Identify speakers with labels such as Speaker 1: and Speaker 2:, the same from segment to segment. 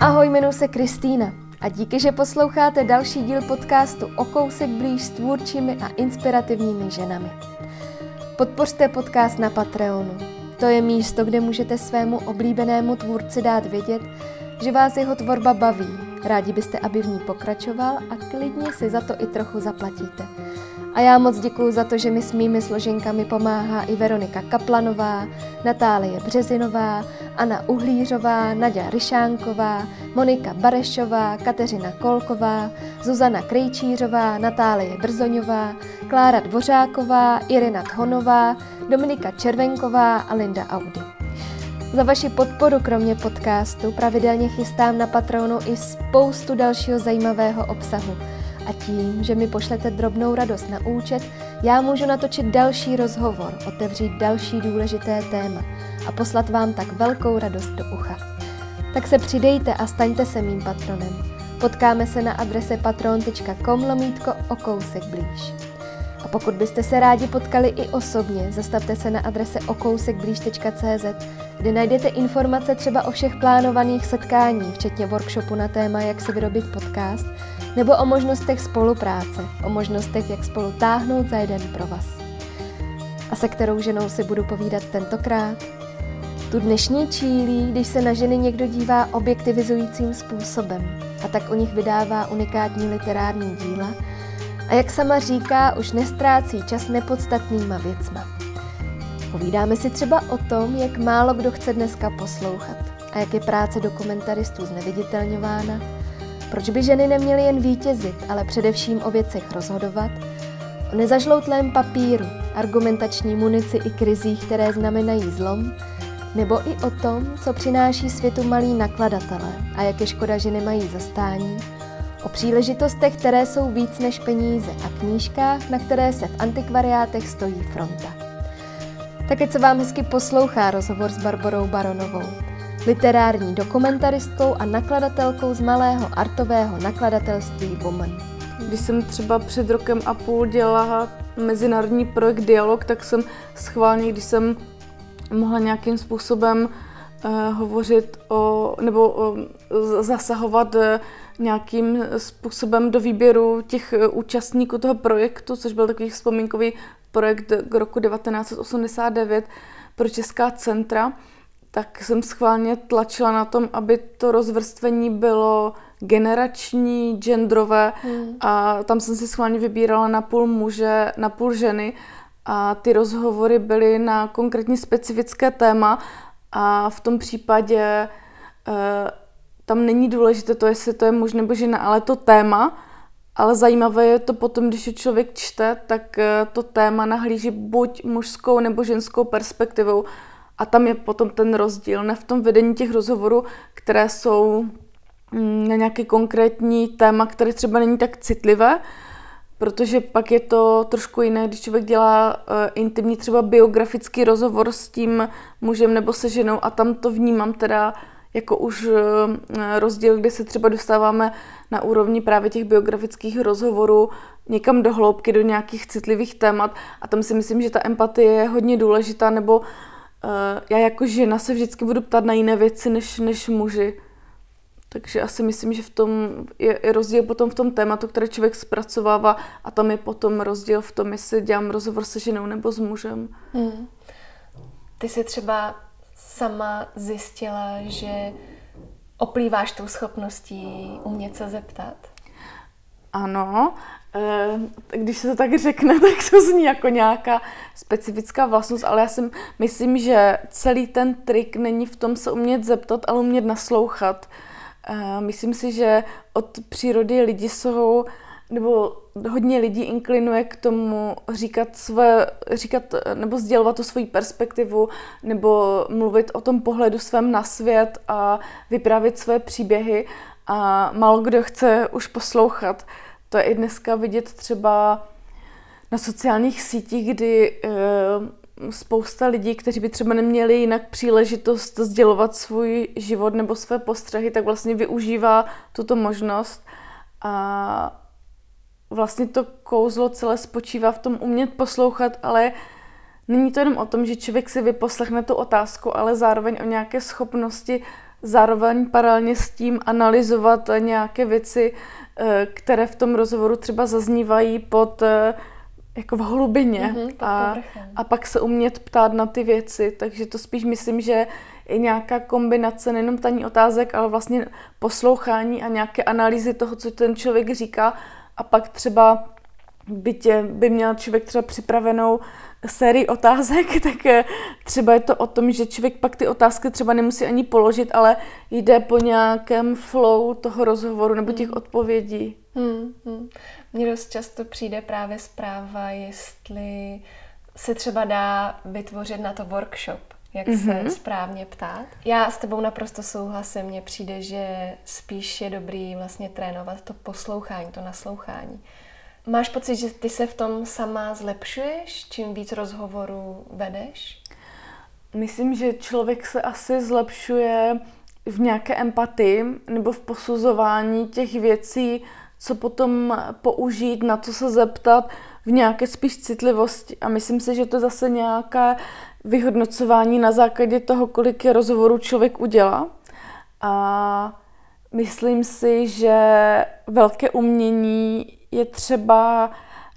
Speaker 1: Ahoj, jmenuji se Kristýna a díky, že posloucháte další díl podcastu O kousek blíž s tvůrčími a inspirativními ženami. Podpořte podcast na Patreonu. To je místo, kde můžete svému oblíbenému tvůrci dát vědět, že vás jeho tvorba baví. Rádi byste, aby v ní pokračoval a klidně si za to i trochu zaplatíte. A já moc děkuji za to, že mi s mými složenkami pomáhá i Veronika Kaplanová, Natálie Březinová, Anna Uhlířová, Nadia Ryšánková, Monika Barešová, Kateřina Kolková, Zuzana Krejčířová, Natálie Brzoňová, Klára Dvořáková, Irina Thonová, Dominika Červenková a Linda Audi. Za vaši podporu kromě podcastu pravidelně chystám na Patronu i spoustu dalšího zajímavého obsahu – a tím, že mi pošlete drobnou radost na účet, já můžu natočit další rozhovor, otevřít další důležité téma a poslat vám tak velkou radost do ucha. Tak se přidejte a staňte se mým patronem. Potkáme se na adrese patron.com lomítko o kousek blíž. A pokud byste se rádi potkali i osobně, zastavte se na adrese okousekblíž.cz, kde najdete informace třeba o všech plánovaných setkání, včetně workshopu na téma, jak si vyrobit podcast, nebo o možnostech spolupráce, o možnostech, jak spolu táhnout za jeden provaz. A se kterou ženou si budu povídat tentokrát? Tu dnešní čílí, když se na ženy někdo dívá objektivizujícím způsobem a tak u nich vydává unikátní literární díla a jak sama říká, už nestrácí čas nepodstatnýma věcma. Povídáme si třeba o tom, jak málo kdo chce dneska poslouchat a jak je práce dokumentaristů zneviditelňována, proč by ženy neměly jen vítězit, ale především o věcech rozhodovat? O nezažloutlém papíru, argumentační munici i krizích, které znamenají zlom? Nebo i o tom, co přináší světu malí nakladatelé a jak je škoda, že nemají zastání? O příležitostech, které jsou víc než peníze a knížkách, na které se v antikvariátech stojí fronta. Také co vám hezky poslouchá rozhovor s Barborou Baronovou literární dokumentaristkou a nakladatelkou z malého artového nakladatelství Woman.
Speaker 2: Když jsem třeba před rokem a půl dělala mezinárodní projekt Dialog, tak jsem schválně, když jsem mohla nějakým způsobem uh, hovořit o, nebo uh, zasahovat uh, nějakým způsobem do výběru těch účastníků toho projektu, což byl takový vzpomínkový projekt k roku 1989 pro Česká centra, tak jsem schválně tlačila na tom, aby to rozvrstvení bylo generační, genderové hmm. a tam jsem si schválně vybírala na půl muže, na půl ženy a ty rozhovory byly na konkrétně specifické téma a v tom případě e, tam není důležité to, jestli to je muž nebo žena, ale to téma, ale zajímavé je to potom, když je člověk čte, tak e, to téma nahlíží buď mužskou nebo ženskou perspektivou. A tam je potom ten rozdíl, ne v tom vedení těch rozhovorů, které jsou mm, na nějaký konkrétní téma, které třeba není tak citlivé, protože pak je to trošku jiné, když člověk dělá uh, intimní třeba biografický rozhovor s tím mužem nebo se ženou a tam to vnímám teda jako už uh, rozdíl, kdy se třeba dostáváme na úrovni právě těch biografických rozhovorů někam do hloubky, do nějakých citlivých témat. A tam si myslím, že ta empatie je hodně důležitá nebo uh, já jako žena se vždycky budu ptát na jiné věci než, než muži. Takže asi myslím, že v tom je, je rozdíl potom v tom tématu, které člověk zpracovává a tam je potom rozdíl v tom, jestli dělám rozhovor se ženou nebo s mužem. Hmm.
Speaker 1: Ty jsi třeba sama zjistila, že oplýváš tou schopností umět se zeptat?
Speaker 2: Ano, Eh, když se to tak řekne, tak to zní jako nějaká specifická vlastnost, ale já si myslím, že celý ten trik není v tom se umět zeptat, ale umět naslouchat. Eh, myslím si, že od přírody lidi jsou, nebo hodně lidí inklinuje k tomu říkat své, říkat, nebo sdělovat tu svoji perspektivu, nebo mluvit o tom pohledu svém na svět a vyprávět své příběhy a málo kdo chce už poslouchat. To je i dneska vidět třeba na sociálních sítích, kdy e, spousta lidí, kteří by třeba neměli jinak příležitost sdělovat svůj život nebo své postřehy, tak vlastně využívá tuto možnost. A vlastně to kouzlo celé spočívá v tom umět poslouchat, ale není to jenom o tom, že člověk si vyposlechne tu otázku, ale zároveň o nějaké schopnosti zároveň paralelně s tím analyzovat nějaké věci, eh, které v tom rozhovoru třeba zaznívají pod eh, jako v hlubině
Speaker 1: Mhm, pod
Speaker 2: a, a pak se umět ptát na ty věci. Takže to spíš myslím, že je nějaká kombinace nejenom ptaní otázek, ale vlastně poslouchání a nějaké analýzy toho, co ten člověk říká a pak třeba by, tě, by měl člověk třeba připravenou sérii otázek, tak eh, třeba je to o tom, že člověk pak ty otázky třeba nemusí ani položit, ale jde po nějakém flow toho rozhovoru nebo těch odpovědí.
Speaker 1: Hmm, hmm. Mně dost často přijde právě zpráva, jestli se třeba dá vytvořit na to workshop, jak mm-hmm. se správně ptát. Já s tebou naprosto souhlasím, mně přijde, že spíš je dobrý vlastně trénovat to poslouchání, to naslouchání. Máš pocit, že ty se v tom sama zlepšuješ, čím víc rozhovorů vedeš?
Speaker 2: Myslím, že člověk se asi zlepšuje v nějaké empatii nebo v posuzování těch věcí, co potom použít, na co se zeptat, v nějaké spíš citlivosti. A myslím si, že to je zase nějaké vyhodnocování na základě toho, kolik je rozhovorů člověk udělá. A myslím si, že velké umění je třeba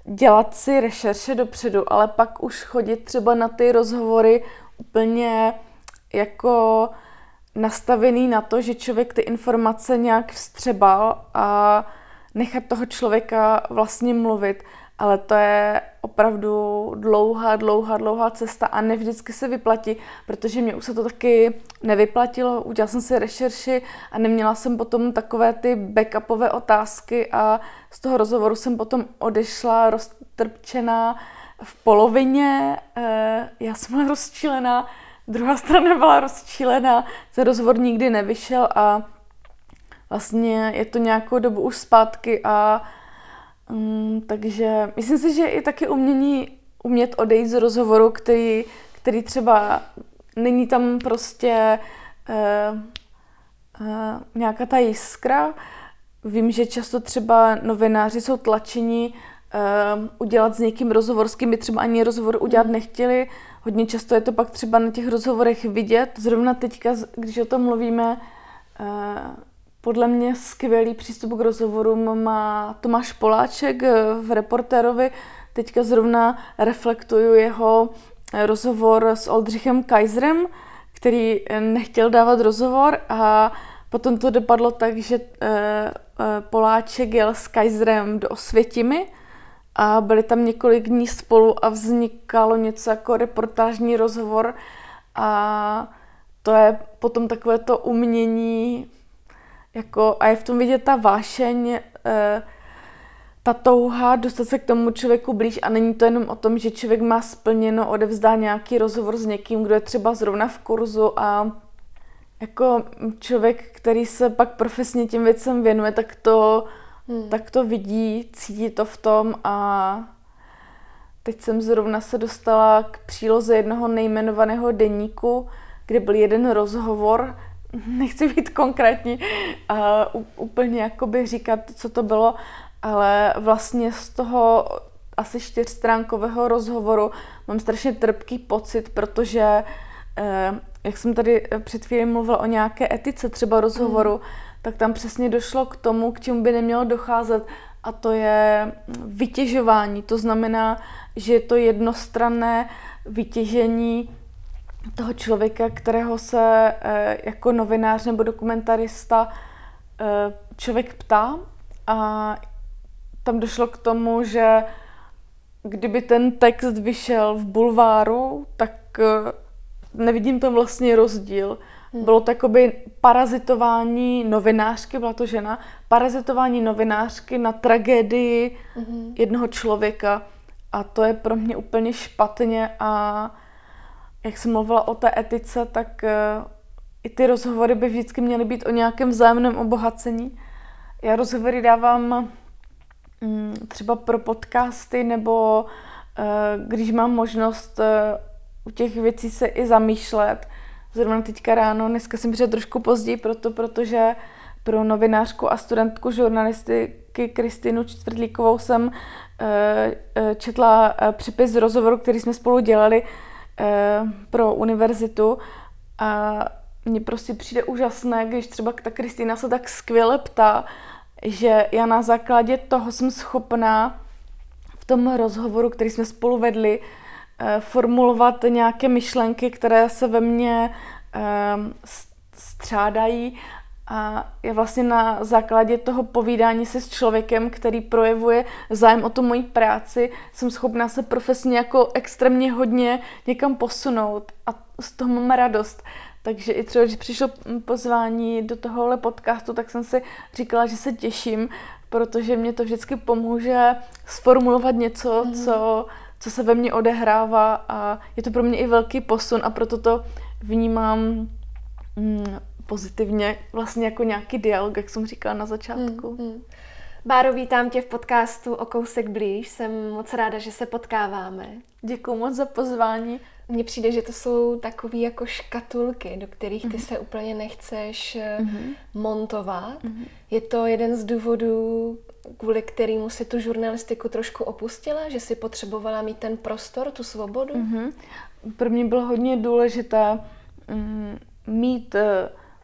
Speaker 2: dělat si rešerše dopředu, ale pak už chodit třeba na ty rozhovory úplně jako nastavený na to, že člověk ty informace nějak vstřebal a nechat toho člověka vlastně mluvit. Ale to je opravdu dlouhá, dlouhá, dlouhá cesta a ne vždycky se vyplatí, protože mě už se to taky nevyplatilo. Udělala jsem si rešerši a neměla jsem potom takové ty backupové otázky a z toho rozhovoru jsem potom odešla roztrpčená v polovině. Eh, Já jsem byla rozčilená, druhá strana byla rozčilená, ten rozhovor nikdy nevyšel a vlastně je to nějakou dobu už zpátky a um, takže myslím si, že i taky umění umět odejít z rozhovoru, který, který třeba není tam prostě uh, uh, nějaká ta jiskra. Vím, že často třeba novináři jsou tlačeni uh, udělat s někým rozhovor, s kým by třeba ani rozhovor udělat nechtěli. Hodně často je to pak třeba na těch rozhovorech vidět. Zrovna teďka, když o tom mluvíme, uh, podle mě skvělý přístup k rozhovorům má Tomáš Poláček v Reportérovi. Teďka zrovna reflektuju jeho rozhovor s Oldřichem Kaiserem, který nechtěl dávat rozhovor a potom to dopadlo tak, že Poláček jel s Kaiserem do Osvětimi a byli tam několik dní spolu a vznikalo něco jako reportážní rozhovor a to je potom takové to umění jako, a je v tom vidět ta vášeň, e, ta touha dostat se k tomu člověku blíž a není to jenom o tom, že člověk má splněno, odevzdá nějaký rozhovor s někým, kdo je třeba zrovna v kurzu a jako člověk, který se pak profesně tím věcem věnuje, tak to, hmm. tak to vidí, cítí to v tom a teď jsem zrovna se dostala k příloze jednoho nejmenovaného deníku, kde byl jeden rozhovor, nechci být konkrétní, uh, úplně jakoby říkat, co to bylo, ale vlastně z toho asi čtyřstránkového rozhovoru mám strašně trpký pocit, protože uh, jak jsem tady před chvíli mluvila o nějaké etice třeba rozhovoru, mm. tak tam přesně došlo k tomu, k čemu by nemělo docházet a to je vytěžování. To znamená, že je to jednostranné vytěžení toho člověka, kterého se e, jako novinář nebo dokumentarista e, člověk ptá a tam došlo k tomu, že kdyby ten text vyšel v bulváru, tak e, nevidím tam vlastně rozdíl. Hmm. Bylo to jakoby parazitování novinářky, byla to žena, parazitování novinářky na tragédii hmm. jednoho člověka a to je pro mě úplně špatně a jak jsem mluvila o té etice, tak uh, i ty rozhovory by vždycky měly být o nějakém vzájemném obohacení. Já rozhovory dávám um, třeba pro podcasty nebo uh, když mám možnost uh, u těch věcí se i zamýšlet. Zrovna teďka ráno, dneska jsem přišla trošku později, proto, protože pro novinářku a studentku žurnalistiky Kristinu Čtvrtlíkovou jsem četla přepis rozhovoru, který jsme spolu dělali pro univerzitu a mně prostě přijde úžasné, když třeba ta Kristýna se tak skvěle ptá, že já na základě toho jsem schopná v tom rozhovoru, který jsme spolu vedli, eh, formulovat nějaké myšlenky, které se ve mně ehm, střádají a je vlastně na základě toho povídání se s člověkem, který projevuje zájem o tu moji práci, jsem schopná se profesně jako extrémně hodně někam posunout a z toho mám radost. Takže i třeba, když přišlo pozvání do tohohle podcastu, tak jsem si říkala, že se těším, protože mě to vždycky pomůže sformulovat něco, mm. co, co se ve mně odehrává a je to pro mě i velký posun a proto to vnímám mm, pozitivně, vlastně jako nějaký dialog, jak jsem říkala na začátku. Mm, mm.
Speaker 1: Báro, vítám tě v podcastu O kousek blíž. Jsem moc ráda, že se potkáváme.
Speaker 2: Děkuji moc za pozvání.
Speaker 1: Mně přijde, že to jsou takové jako škatulky, do kterých ty mm-hmm. se úplně nechceš mm-hmm. montovat. Mm-hmm. Je to jeden z důvodů, kvůli kterému si tu žurnalistiku trošku opustila, že si potřebovala mít ten prostor, tu svobodu? Mm-hmm.
Speaker 2: Pro mě bylo hodně důležité mm, mít uh,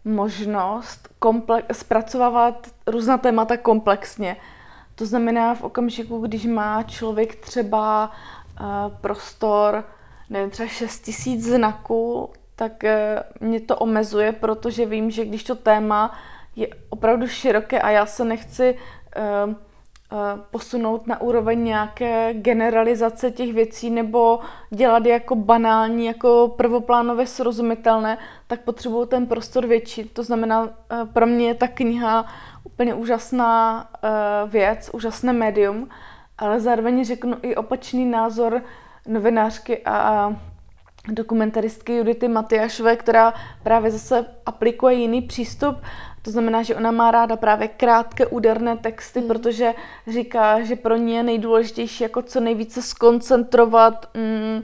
Speaker 2: možnost komple- zpracovávat různá témata komplexně. To znamená v okamžiku, když má člověk třeba uh, prostor, nevím, třeba 6 tisíc znaků, tak uh, mě to omezuje, protože vím, že když to téma je opravdu široké a já se nechci uh, posunout na úroveň nějaké generalizace těch věcí nebo dělat je jako banální, jako prvoplánově srozumitelné, tak potřebuju ten prostor větší. To znamená, pro mě je ta kniha úplně úžasná věc, úžasné médium, ale zároveň řeknu i opačný názor novinářky a dokumentaristky Judity Matyášové, která právě zase aplikuje jiný přístup to znamená, že ona má ráda právě krátké úderné texty, mm. protože říká, že pro ní je nejdůležitější jako co nejvíce skoncentrovat mm,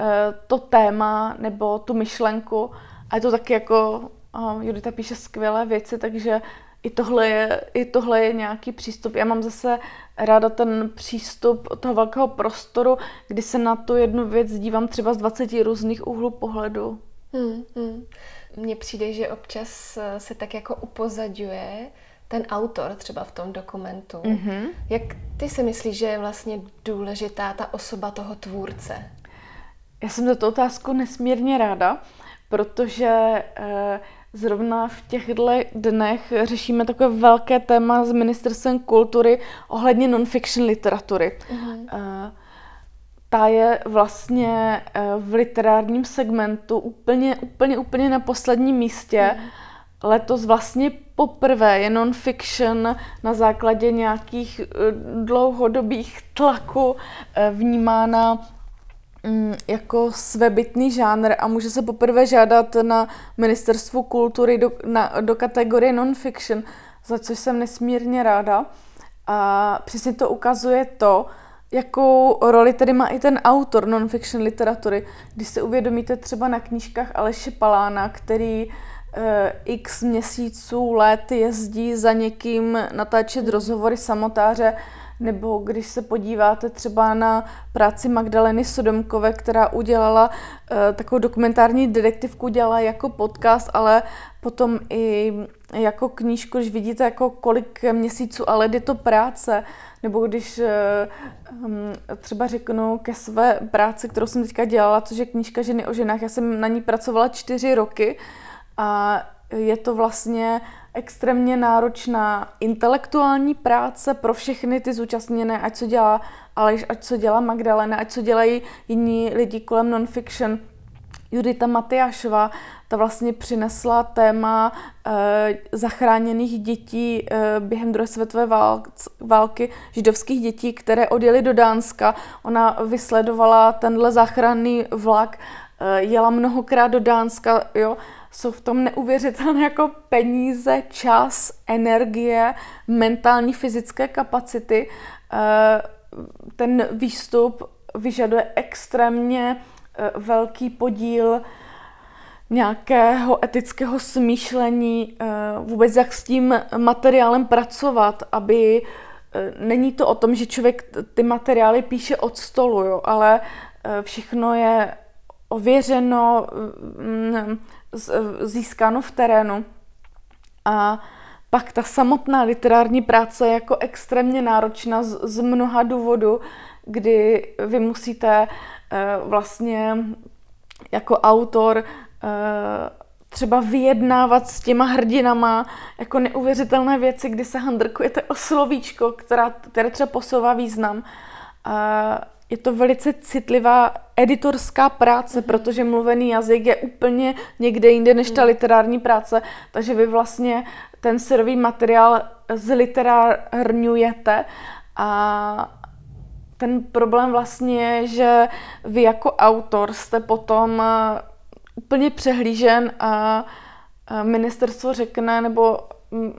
Speaker 2: eh, to téma nebo tu myšlenku. A je to taky jako, uh, Judita píše skvělé věci, takže i tohle, je, i tohle je nějaký přístup. Já mám zase ráda ten přístup toho velkého prostoru, kdy se na tu jednu věc dívám třeba z 20 různých úhlů pohledu. Hmm,
Speaker 1: hmm mně přijde, že občas eh, se tak jako upozadňuje ten autor třeba v tom dokumentu. Mm-hmm. Jak ty si myslíš, že je vlastně důležitá ta osoba toho tvůrce?
Speaker 2: Já jsem za tu otázku nesmírně ráda, protože eh, zrovna v těchto dnech řešíme takové velké téma s ministerstvem kultury ohledně non-fiction literatury. Mm-hmm. Eh, ta je vlastně eh, v literárním segmentu úplně, úplně, úplně na posledním místě. Mm. Letos vlastně poprvé je non-fiction na základě nějakých eh, dlouhodobých tlaků vnímána mm, jako svébytný žánr a může se poprvé žádat na ministerstvu kultury do, na, do kategorie non-fiction, za což jsem nesmírně ráda. A přesně to ukazuje to, jakou roli tedy má i ten autor non-fiction literatury. Když se uvědomíte třeba na knížkách Aleše Palána, který eh, x měsíců, let jezdí za někým natáčet rozhovory samotáře, nebo když se podíváte třeba na práci Magdaleny Sodomkové, která udělala uh, takovou dokumentární detektivku, dělala jako podcast, ale potom i jako knížku, když vidíte, jako kolik měsíců a let je to práce, nebo když um, třeba řeknu ke své práci, kterou jsem teďka dělala, což je knížka Ženy o ženách, já jsem na ní pracovala čtyři roky a je to vlastně extrémně náročná intelektuální práce pro všechny ty zúčastněné, ať co dělá Aleš, ať co dělá Magdalena, ať co dělají jiní lidi kolem non-fiction. Judita Matyášová, ta vlastně přinesla téma e, zachráněných dětí e, během druhé světové války, židovských dětí, které odjeli do Dánska. Ona vysledovala tenhle záchranný vlak, e, jela mnohokrát do Dánska, jo, jsou v tom neuvěřitelné jako peníze, čas, energie, mentální, fyzické kapacity. Eh, ten výstup vyžaduje extrémně eh, velký podíl nějakého etického smýšlení, eh, vůbec jak s tím materiálem pracovat, aby není to o tom, že člověk ty materiály píše od stolu, jo, ale všechno je ověřeno, mm, získáno v terénu. A pak ta samotná literární práce je jako extrémně náročná z, z mnoha důvodů, kdy vy musíte uh, vlastně jako autor uh, třeba vyjednávat s těma hrdinama jako neuvěřitelné věci, kdy se handrkujete o slovíčko, která, které třeba posouvá význam. A je to velice citlivá editorská práce, mm-hmm. protože mluvený jazyk je úplně někde jinde než ta mhm. literární práce, takže vy vlastně ten syrový materiál zliterárňujete a ten problém vlastně je, že vy jako autor jste potom eh, úplně přehlížen a ministerstvo řekne, nebo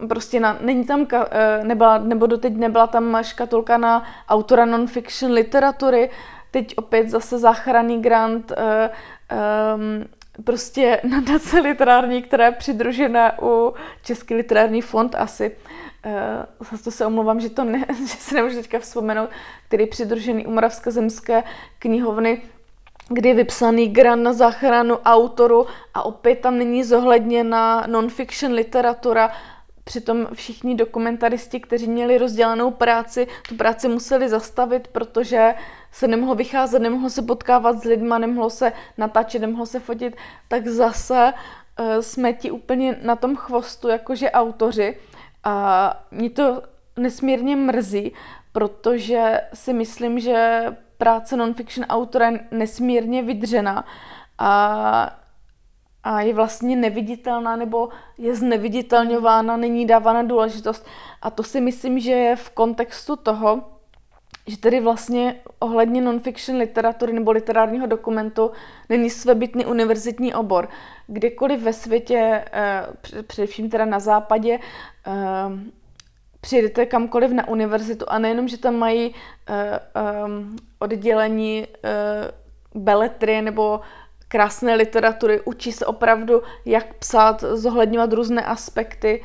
Speaker 2: prostě na, není tam, eh, nebyla, nebo doteď nebyla tam škatulka na autora non-fiction literatury, teď opět zase záchranný grant, um, prostě nadace literární, která je přidružená u Český literární fond asi. Uh, zase to se omlouvám, že, to ne, že se nemůžu teďka vzpomenout, který je přidružený u Moravské knihovny, kdy je vypsaný grant na záchranu autoru a opět tam není zohledněna non-fiction literatura, Přitom všichni dokumentaristi, kteří měli rozdělenou práci, tu práci museli zastavit, protože se nemohlo vycházet, nemohlo se potkávat s lidma, nemohlo se natáčet, nemohlo se fotit, tak zase uh, jsme ti úplně na tom chvostu, jakože autoři. A mě to nesmírně mrzí, protože si myslím, že práce non-fiction autora je nesmírně vydřená a a je vlastně neviditelná nebo je zneviditelňována, není dávána důležitost. A to si myslím, že je v kontextu toho, že tedy vlastně ohledně non-fiction literatury nebo literárního dokumentu není svébytný univerzitní obor. Kdekoliv ve světě, eh, především teda na západě, eh, přijedete kamkoliv na univerzitu a nejenom, že tam mají eh, oddělení beletry nebo krásné literatury, učí se opravdu, jak psát, zohledňovat různé aspekty,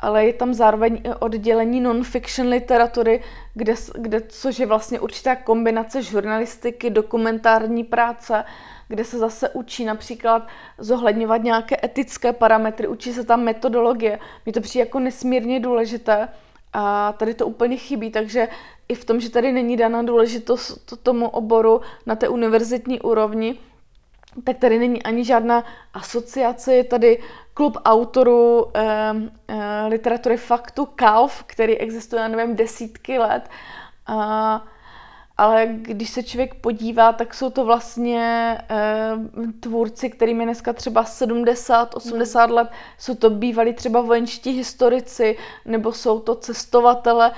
Speaker 2: ale je tam zároveň i oddělení non-fiction literatury, kde, kde, což je vlastně určitá kombinace žurnalistiky, dokumentární práce, kde se zase učí například zohledňovat nějaké etické parametry, učí se tam metodologie. Mně to přijde jako nesmírně důležité a tady to úplně chybí, takže i v tom, že tady není daná důležitost tomu oboru na té univerzitní úrovni, tak tady není ani žádná asociace, je tady klub autorů eh, eh, literatury faktu KALF, který existuje, já nevím, desítky let. A, ale když se člověk podívá, tak jsou to vlastně eh, tvůrci, kterým je dneska třeba 70, 80 mm. let. Jsou to bývalí třeba vojenští historici, nebo jsou to cestovatele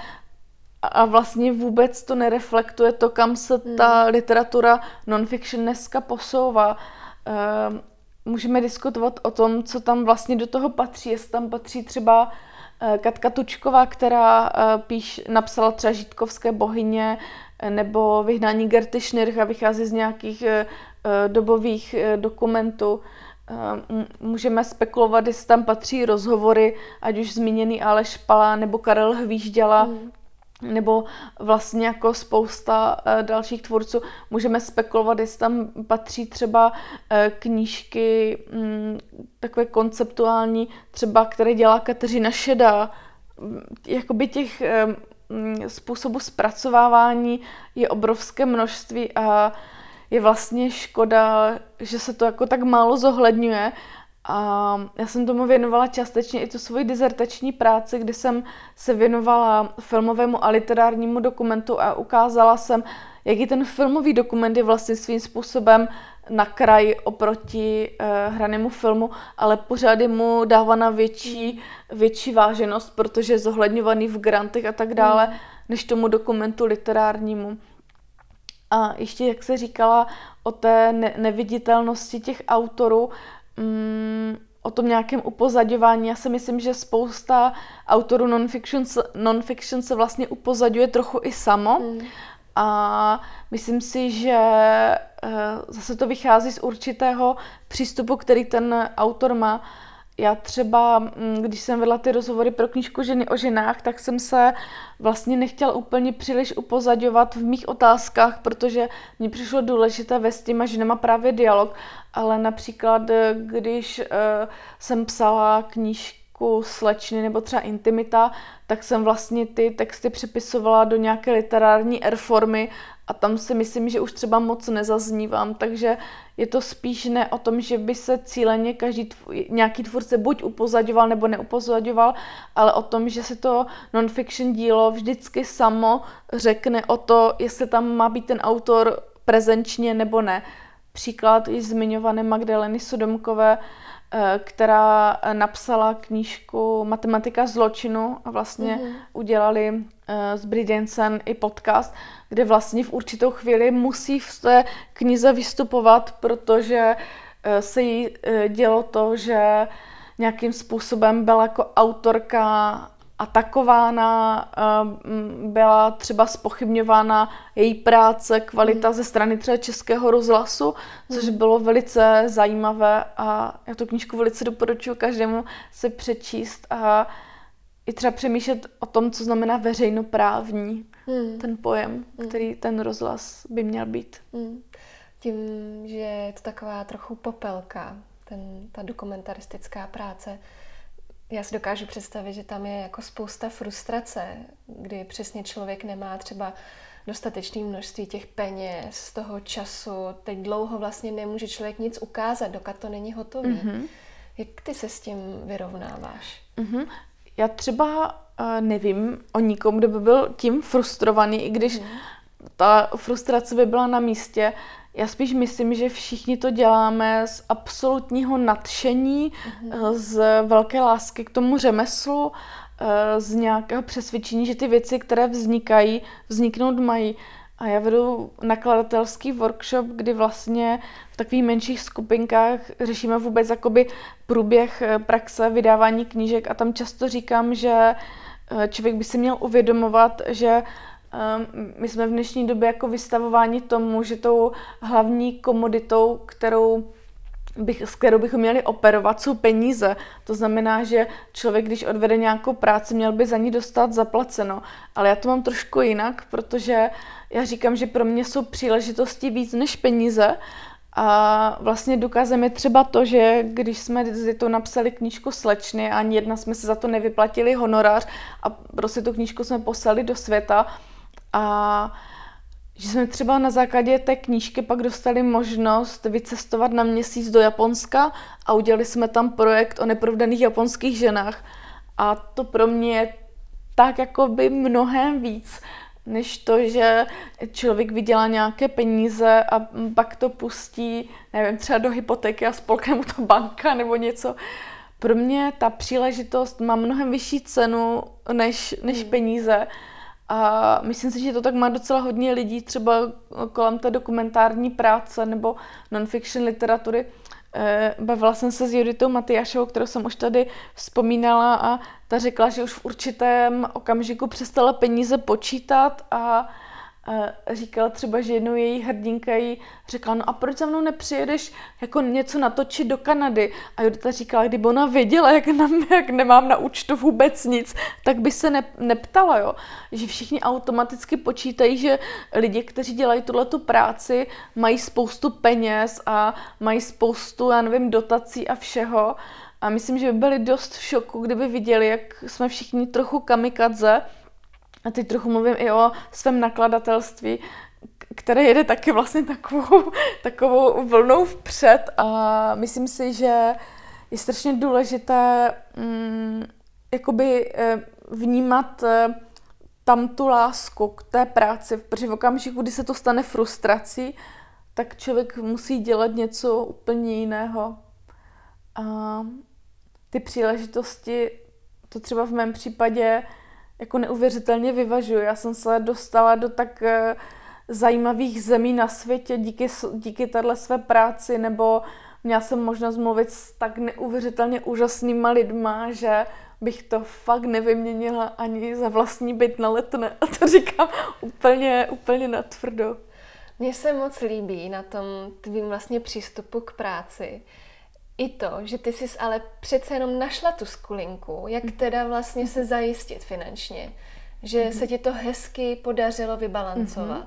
Speaker 2: a vlastně vůbec to nereflektuje to, kam se hmm. ta literatura non-fiction dneska posouvá. Ehm, můžeme diskutovat o tom, co tam vlastně do toho patří. Jestli tam patří třeba eh, Katka Tučková, která eh, píš, napsala třeba Žítkovské bohyně eh, nebo Vyhnání Gerty Schnirch a vychází z nějakých dobových dokumentů. Ehm, můžeme spekulovat, jestli tam patří rozhovory, ať už zmíněný Aleš Pala nebo Karel Hvížděla, hmm nebo vlastně jako spousta uh, dalších tvůrců. Můžeme spekulovat, jestli tam patří třeba uh, knížky um, takové konceptuální, třeba které dělá Kateřina Šeda. Jakoby těch um, způsobů zpracovávání je obrovské množství a je vlastně škoda, že se to jako tak málo zohledňuje a já jsem tomu věnovala částečně i tu svoji dizertační práci, kdy jsem se věnovala filmovému a literárnímu dokumentu a ukázala jsem, jaký ten filmový dokument je vlastně svým způsobem na kraj oproti uh, hranému filmu, ale pořád je mu dávána větší, větší váženost, protože je zohledňovaný v grantech a tak dále, mm. než tomu dokumentu literárnímu. A ještě, jak se říkala o té ne- neviditelnosti těch autorů, mm, o tom nějakém upozaďování. Já si myslím, že spousta autorů non-fiction, non-fiction se vlastně upozaďuje trochu i samo. Mm. A myslím si, že uh, zase to vychází z určitého přístupu, který ten autor má. Já třeba, mm, když jsem vedla ty rozhovory pro knížku Ženy o ženách, tak jsem se vlastně nechtěla úplně příliš upozadovat v mých otázkách, protože mi přišlo důležité vést s těma ženama právě dialog, ale například, když uh, jsem psala knížku slečny nebo třeba intimita, tak jsem vlastně ty texty přepisovala do nějaké literární erformy a tam si myslím, že už třeba moc nezaznívám, takže je to spíš ne o tom, že by se cíleně každý tvůj, nějaký tvůrce buď upozaďoval nebo neupozaďoval, ale o tom, že se to non-fiction dílo vždycky samo řekne o to, jestli tam má být ten autor prezenčně nebo ne. Příklad již zmiňované Magdaleny Sodomkové, eh, která napsala knížku Matematika zločinu a vlastně mm-hmm. udělali z Bridensen i podcast, kde vlastně v určitou chvíli musí v té knize vystupovat, protože eh, se jí eh, dělo to, že nějakým způsobem byla jako autorka atakována, eh, byla třeba spochybňována její práce, kvalita hmm. ze strany třeba Českého rozhlasu, což hmm. bylo velice zajímavé a já tu knížku velice doporučuji každému se přečíst a i třeba přemýšlet o tom, co znamená veřejnoprávní, hmm. ten pojem, hmm. který ten rozhlas by měl být. Hmm.
Speaker 1: Tím, že je to taková trochu popelka, ten, ta dokumentaristická práce, já si dokážu představit, že tam je jako spousta frustrace, kdy přesně člověk nemá třeba dostatečné množství těch peněz, z toho času. Teď dlouho vlastně nemůže člověk nic ukázat, dokud to není hotový. Mm-hmm. Jak ty se s tím vyrovnáváš?
Speaker 2: Mm-hmm. Já třeba uh, nevím o nikom, kdo by byl tím frustrovaný, i když mm. ta frustrace by byla na místě. Já spíš myslím, že všichni to děláme z absolutního nadšení, mm. z velké lásky k tomu řemeslu, eh, z nějakého přesvědčení, že ty věci, které vznikají, vzniknout mají. A já vedu nakladatelský workshop, kdy vlastně v takových menších skupinkách řešíme vůbec jakoby průběh eh, praxe vydávání knížek a tam často říkám, že eh, člověk by si měl uvědomovat, že ehm, my jsme v dnešní době jako vystavováni tomu, že tou hlavní komoditou, kterou bych, s kterou bychom měli operovat, jsou peníze. To znamená, že člověk, když odvede nějakou práci, měl by za ní dostat zaplaceno. Ale já to mám trošku jinak, protože já říkám, že pro mě jsou příležitosti víc než peníze. A vlastně důkazem je třeba to, že když jsme to napsali knížku Slečny a ani jedna jsme se za to nevyplatili honorář a prostě tu knížku jsme poslali do světa a že jsme třeba na základě té knížky pak dostali možnost vycestovat na měsíc do Japonska a udělali jsme tam projekt o neprovdaných japonských ženách. A to pro mě je tak jako by mnohem víc, než to, že člověk vydělá nějaké peníze a pak to pustí, nevím, třeba do hypotéky a spolkne mu to banka nebo něco. Pro mě ta příležitost má mnohem vyšší cenu než, než hmm. A myslím si, že to tak má docela hodně lidí, třeba kolem té dokumentární práce nebo non-fiction literatury. Eh, bavila jsem se s Juditou Matyášovou, kterou jsem už tady vzpomínala a ta řekla, že už v určitém okamžiku přestala peníze počítat a říkala třeba, že jednou její hrdinka jí řekla, no a proč za mnou nepřijedeš jako něco natočit do Kanady? A Judita říkala, kdyby ona věděla, jak, nám, jak nemám na účtu vůbec nic, tak by se ne, neptala, jo. Že všichni automaticky počítají, že lidi, kteří dělají tuhletu práci, mají spoustu peněz a mají spoustu, já nevím, dotací a všeho. A myslím, že by byli dost v šoku, kdyby viděli, jak jsme všichni trochu kamikadze, a teď trochu mluvím i o svém nakladatelství, které jede taky vlastně takovou, takovou vlnou vpřed a myslím si, že je strašně důležité mm, jakoby eh, vnímat eh, tam tu lásku k té práci, protože v okamžiku, kdy se to stane frustrací, tak člověk musí dělat něco úplně jiného. A ty příležitosti, to třeba v mém případě jako neuvěřitelně vyvažuji. Já jsem se dostala do tak eh, zajímavých zemí na světě díky, díky téhle své práci, nebo měla jsem možnost mluvit s tak neuvěřitelně úžasnýma lidma, že bych to fakt nevyměnila ani za vlastní byt na letné. A to říkám úplně, úplně natvrdo.
Speaker 1: Mně se moc líbí na tom tvým vlastně přístupu k práci, i to, že ty jsi ale přece jenom našla tu skulinku, jak
Speaker 2: Mhm.
Speaker 1: teda vlastně se zajistit finančně. Že
Speaker 2: Mhm.
Speaker 1: se ti to hezky podařilo vybalancovat.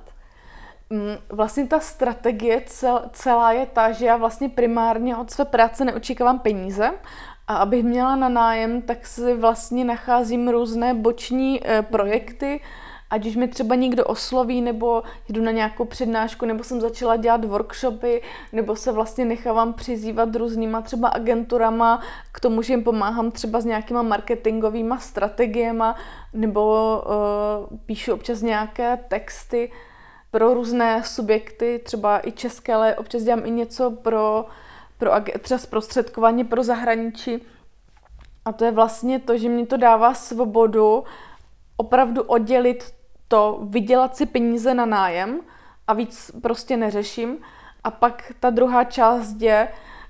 Speaker 2: Mm, Vlastně ta strategie cel, celá je ta, že já vlastně primárně od své práce neočekávám peníze a abych měla na nájem, tak si vlastně nacházím různé boční eh, projekty, ať už mi třeba někdo osloví, nebo jdu na nějakou přednášku, nebo jsem začala dělat workshopy, nebo se vlastně nechávám přizývat různýma třeba agenturama k tomu, že jim pomáhám třeba s nějakýma marketingovými strategiema, nebo uh, píšu občas nějaké texty pro různé subjekty, třeba i české, ale občas dělám i něco pro, pro třeba zprostředkování pro zahraničí. A to je vlastně to, že mi to dává svobodu opravdu oddělit to, vydělat si peníze na nájem a víc prostě neřeším. A pak ta druhá část je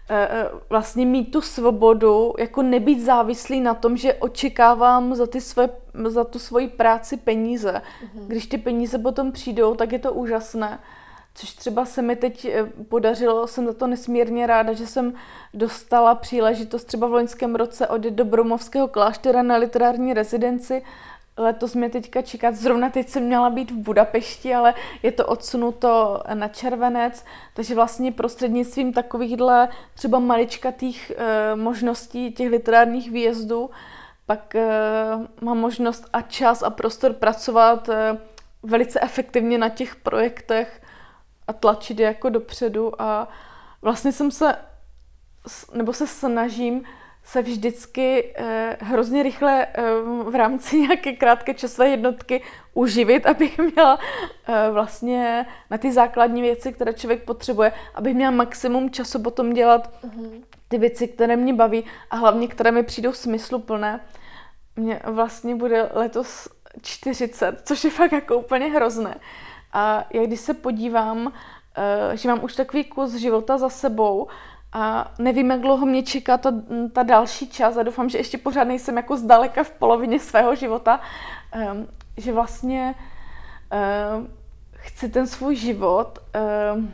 Speaker 2: eh, eh, vlastně mít tu svobodu, jako nebýt závislý na tom, že očekávám za, ty své, za tu svoji práci peníze. Když ty peníze potom přijdou, tak je to úžasné. Což třeba se mi teď eh, podařilo, jsem za to nesmírně ráda, že jsem dostala příležitost třeba v loňském roce odjet do Bromovského kláštera na literární rezidenci. Letos mě teďka čekat, zrovna teď jsem měla být v Budapešti, ale je to odsunuto na červenec, takže vlastně prostřednictvím takovýchhle třeba maličkatých e, možností těch literárních výjezdů pak e, mám možnost a čas a prostor pracovat e, velice efektivně na těch projektech a tlačit je jako dopředu a vlastně jsem se, nebo se snažím se vždycky eh, hrozně rychle eh, v rámci nějaké krátké časové jednotky uživit, abych měla eh, vlastně na ty základní věci, které člověk potřebuje, abych měla maximum času potom dělat ty věci, které mě baví a hlavně, které mi přijdou smysluplné. Mně vlastně bude letos 40, což je fakt jako úplně hrozné. A já když se podívám, eh, že mám už takový kus života za sebou a nevím, jak dlouho mě čeká ta, ta další čas a doufám, že ještě pořád nejsem jako zdaleka v polovině svého života, ehm, že vlastně ehm, chci ten svůj život ehm,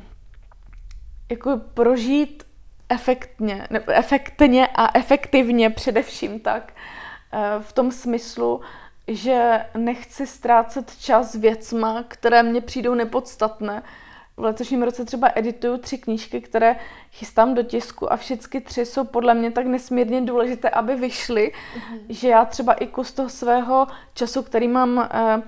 Speaker 2: jako prožít efektně, ne, efektně a efektivně především tak, eh, v tom smyslu, že nechci ztrácet čas věcma, které mně přijdou nepodstatné. V letošním roce třeba edituju tři knížky, které chystám do tisku a všechny tři jsou podle mě tak nesmírně důležité, aby vyšly, mm-hmm. že já třeba i kus toho svého času, který mám eh,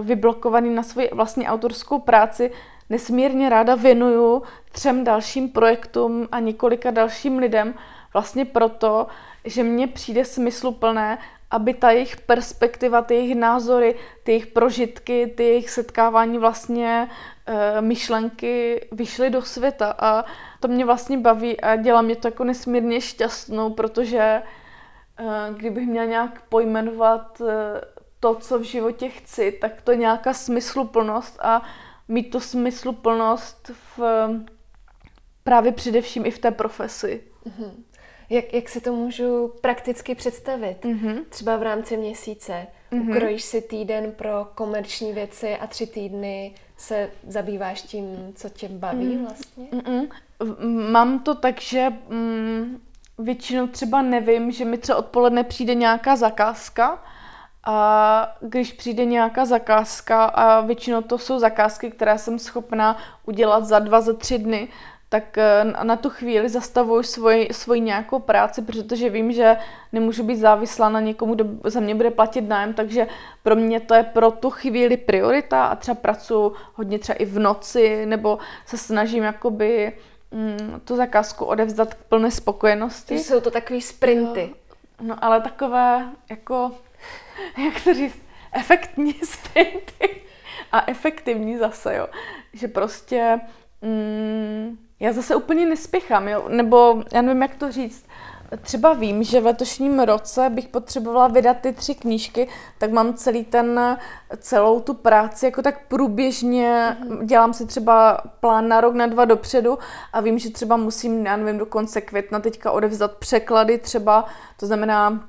Speaker 2: vyblokovaný na svoji vlastní autorskou práci, nesmírně ráda věnuju třem dalším projektům a několika dalším lidem, vlastně proto, že mně přijde smysluplné, aby ta jejich perspektiva, ty jejich názory, ty jejich prožitky, ty jejich setkávání vlastně myšlenky vyšly do světa a to mě vlastně baví a dělá mě to jako nesmírně šťastnou, protože e, kdybych měla nějak pojmenovat e, to, co v životě chci, tak to je nějaká smysluplnost a mít tu smysluplnost v, právě především i v té profesi.
Speaker 1: Mm-hmm. Jak, jak si to můžu prakticky představit? Mm-hmm. Třeba v rámci měsíce. Mm-hmm. Ukrojíš si týden pro komerční věci a tři týdny se zabýváš tím, co tě baví mm. vlastně?
Speaker 2: Mm-mm. Mám to tak, že mm, většinou třeba nevím, že mi třeba odpoledne přijde nějaká zakázka a když přijde nějaká zakázka a většinou to jsou zakázky, které jsem schopná udělat za dva, za tři dny, tak na tu chvíli zastavuju svoji, svoji nějakou práci, protože vím, že nemůžu být závislá na někomu, kdo za mě bude platit nájem, takže pro mě to je pro tu chvíli priorita a třeba pracuji hodně třeba i v noci, nebo se snažím jakoby mm, tu zakázku odevzdat k plné spokojenosti.
Speaker 1: Jsou to takový sprinty.
Speaker 2: Jo. No ale takové jako, jak to říct, efektní sprinty a efektivní zase, jo. Že prostě mm, já zase úplně nespěchám, jo? nebo já nevím, jak to říct. Třeba vím, že v letošním roce bych potřebovala vydat ty tři knížky, tak mám celý ten, celou tu práci jako tak průběžně, mm-hmm. dělám si třeba plán na rok, na dva dopředu a vím, že třeba musím, já nevím, do konce května teďka odevzdat překlady třeba, to znamená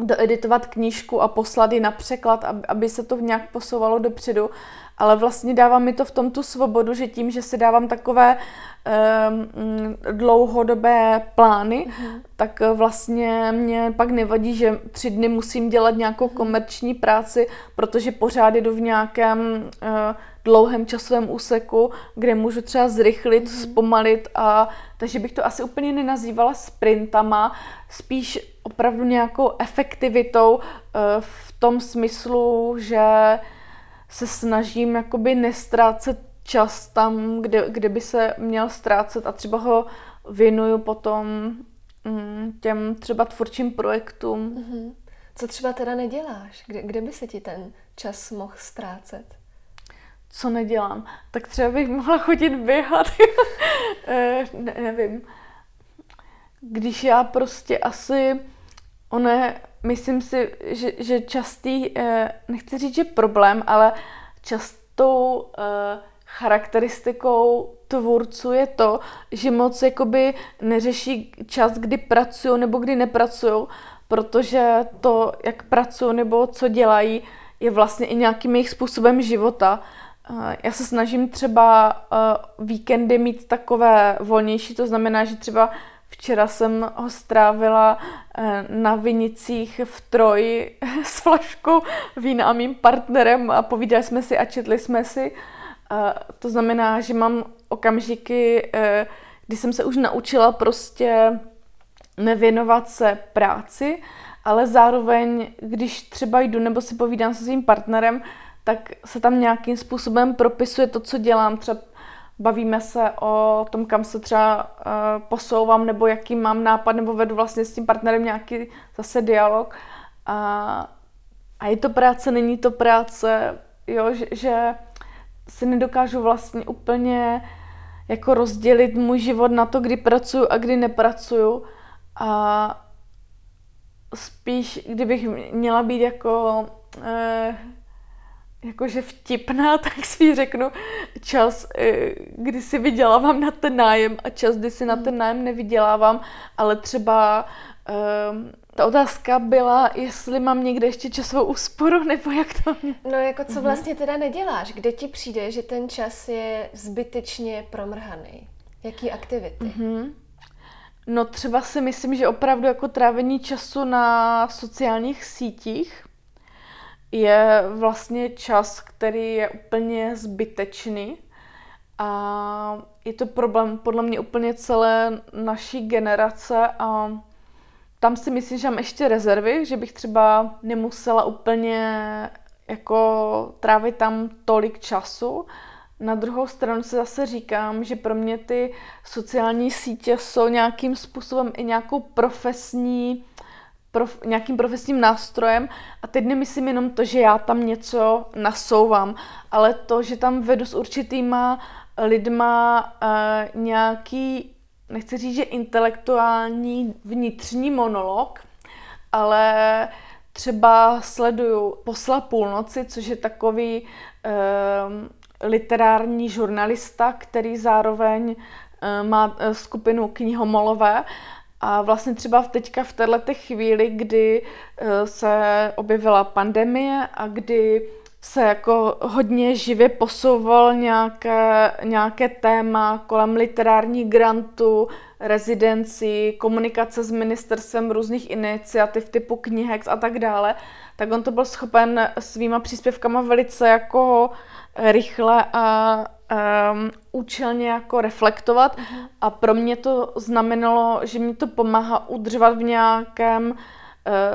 Speaker 2: doeditovat knížku a poslat ji na překlad, aby, se to nějak posouvalo dopředu. Ale vlastně dává mi to v tom tu svobodu, že tím, že si dávám takové um, dlouhodobé plány, mm-hmm. tak vlastně mě pak nevadí, že tři dny musím dělat nějakou mm-hmm. komerční práci, protože pořád jdu v nějakém uh, dlouhém časovém úseku, kde můžu třeba zrychlit, mm-hmm. zpomalit a takže bych to asi úplně nenazývala sprintama, spíš opravdu nějakou efektivitou uh, v tom smyslu, že se snažím jakoby nestrácet čas tam, kde, kde by se měl ztrácet a třeba ho věnuju potom mm, těm třeba tvůrčím projektům. Mm-hmm.
Speaker 1: Co třeba teda neděláš? Kde, kde by se ti ten čas mohl ztrácet?
Speaker 2: Co nedělám? Tak třeba bych mohla chodit běhat. Eh, ne, nevím. Když já prostě asi, one, myslím si, že, že častý, eh, nechci říct, že problém, ale častou eh, charakteristikou tvůrců je to, že moc jakoby neřeší čas, kdy pracují nebo kdy nepracují, protože to, jak pracují nebo co dělají, je vlastně i nějakým jejich způsobem života. Já se snažím třeba víkendy mít takové volnější, to znamená, že třeba Včera jsem ho strávila e, na Vinicích v Troji s flaškou vína a mým partnerem a povídali jsme si a četli jsme si. To znamená, že mám okamžiky, eh, kdy jsem se už naučila prostě nevěnovat se práci, ale zároveň, když třeba jdu nebo si povídám se svým partnerem, tak se tam nějakým způsobem propisuje to, co dělám. Třeba bavíme se o tom, kam se třeba uh, posouvám, nebo jaký mám nápad, nebo vedu vlastně s tím partnerem nějaký zase dialog. A, a je to práce, není to práce, jo, že, že si nedokážu vlastně úplně jako rozdělit můj život na to, kdy pracuju a kdy nepracuju. A spíš, kdybych měla být jako, eh, jakože vtipná, tak si řeknu čas, eh, kdy si vydělávám na ten nájem a čas, kdy si na ten nájem nevydělávám, ale třeba eh, ta otázka byla, jestli mám někde ještě časovou úsporu, nebo jak to...
Speaker 1: No jako co mhm. vlastně teda neděláš? Kde ti přijde, že ten čas je zbytečně promrhaný? Jaký aktivity? Mm-hmm.
Speaker 2: No třeba si myslím, že opravdu jako trávení času na sociálních sítích je vlastně čas, který je úplně zbytečný a je to problém podle mě úplně celé naší generace a tam si myslím, že mám ještě rezervy, že bych třeba nemusela úplně jako trávit tam tolik času. Na druhou stranu se zase říkám, že pro mě ty sociální sítě jsou nějakým způsobem i nějakou profesní, prof, nějakým profesním nástrojem a teď nemyslím jenom to, že já tam něco nasouvám, ale to, že tam vedu s určitýma lidma uh, nějaký nechci říct, že intelektuální vnitřní monolog, ale třeba sleduju Posla půlnoci, což je takový eh, literární žurnalista, který zároveň eh, má eh, skupinu knihomolové a vlastně třeba teďka v této chvíli, kdy eh, se objevila pandemie a kdy se jako hodně živě posouval nějaké, nějaké téma kolem literární grantu, rezidencí, komunikace s ministerstvem různých iniciativ typu knihex a tak dále, tak on to byl schopen svýma příspěvkama velice jako rychle a um, účelně jako reflektovat uh-huh. a pro mě to znamenalo, že mi to pomáhá udržovat v nějakém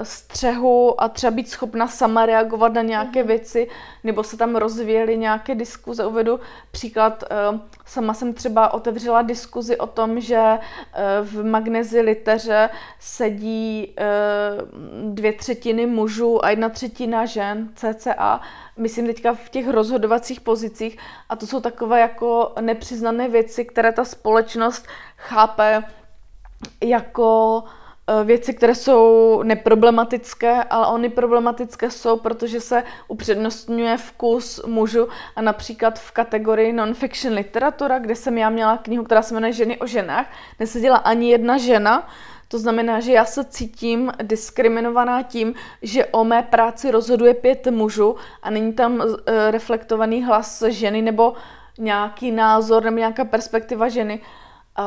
Speaker 2: střehu a třeba být schopna sama reagovat na nějaké mm. věci, nebo se tam rozvíjely nějaké diskuze. Uvedu příklad, eh, sama jsem třeba otevřela diskuzi o tom, že eh, v Magnezi liteře sedí dvě třetiny mužů a jedna třetina žen, cca, myslím teďka v těch rozhodovacích pozicích a to jsou takové jako nepřiznané věci, které ta společnost chápe jako eh, věci, které jsou neproblematické, ale oni problematické jsou, protože se upřednostňuje vkus mužů a například v kategorii non-fiction literatura, kde jsem já měla knihu, která se jmenuje Ženy o ženách, neseděla ani jedna žena, to znamená, že já se cítím diskriminovaná tím, že o mé práci rozhoduje pět mužů a není tam uh, reflektovaný hlas ženy nebo nějaký názor nebo nějaká perspektiva ženy.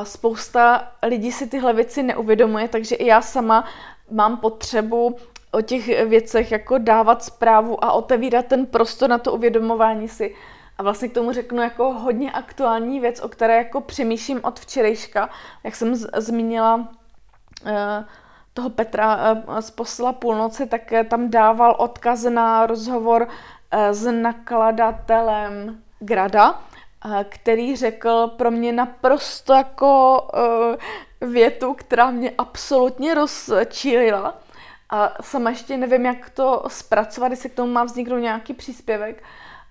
Speaker 2: Spousta lidí si tyhle věci neuvědomuje, takže i já sama mám potřebu o těch věcech jako dávat zprávu a otevírat ten prostor na to uvědomování si. A vlastně k tomu řeknu jako hodně aktuální věc, o které jako přemýšlím od včerejška. Jak jsem z- zmínila Eh, toho Petra eh, z posla půlnoci, tak eh, tam dával odkaz na rozhovor s nakladatelem Grada, který řekl pro mě naprosto jako větu, která mě absolutně rozčílila. A sama ještě nevím, jak to zpracovat, jestli k tomu má vzniknout nějaký příspěvek,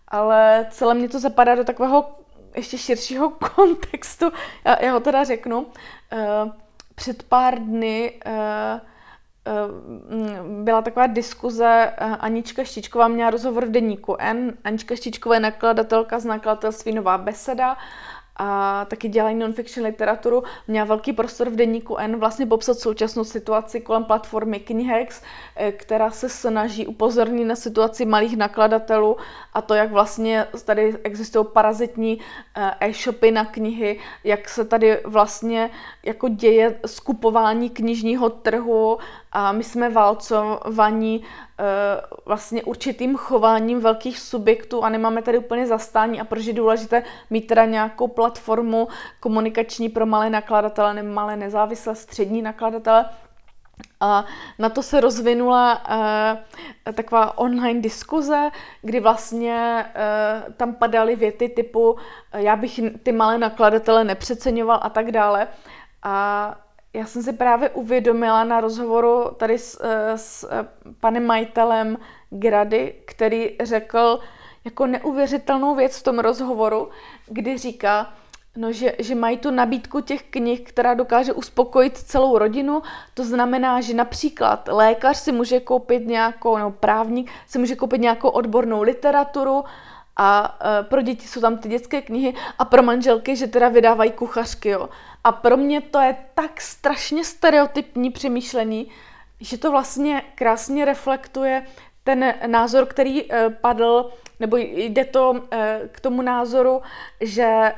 Speaker 2: ale celé mě to zapadá do takového ještě širšího kontextu. Já, já ho teda řeknu. Uh, před pár dny uh, byla taková diskuze, eh, Anička Štičková měla rozhovor v deníku N. Anička Štičková je nakladatelka z nakladatelství Nová beseda a taky dělají non-fiction literaturu, měla velký prostor v denníku N vlastně popsat současnou situaci kolem platformy Knihex, eh, která se snaží upozornit na situaci malých nakladatelů a to, jak vlastně tady existují parazitní eh, e-shopy na knihy, jak se tady vlastně jako děje skupování knižního trhu a my jsme válcovaní Eh, vlastně určitým chováním velkých subjektů a nemáme tady úplně zastání a proč je důležité mít teda nějakou platformu komunikační pro malé nakladatele malé nezávislé střední nakladatele. A na to se rozvinula uh, taková online diskuze, kdy vlastně uh, tam padaly věty typu já bych ty malé nakladatele nepřeceňoval a tak dále. A já jsem si právě uvědomila na rozhovoru tady s, eh, s eh, panem majitelem Grady, který řekl jako neuvěřitelnou věc v tom rozhovoru, kdy říká, no, že, že mají tu nabídku těch knih, která dokáže uspokojit celou rodinu. To znamená, že například lékař si může koupit nějakou, nebo právník si může koupit nějakou odbornou literaturu, a uh, pro děti jsou tam ty dětské knihy a pro manželky, že teda vydávají kuchařky, jo. A pro mě to je tak strašně stereotypní přemýšlení, že to vlastně krásně reflektuje ten názor, který uh, padl, nebo jde to uh, k tomu názoru, že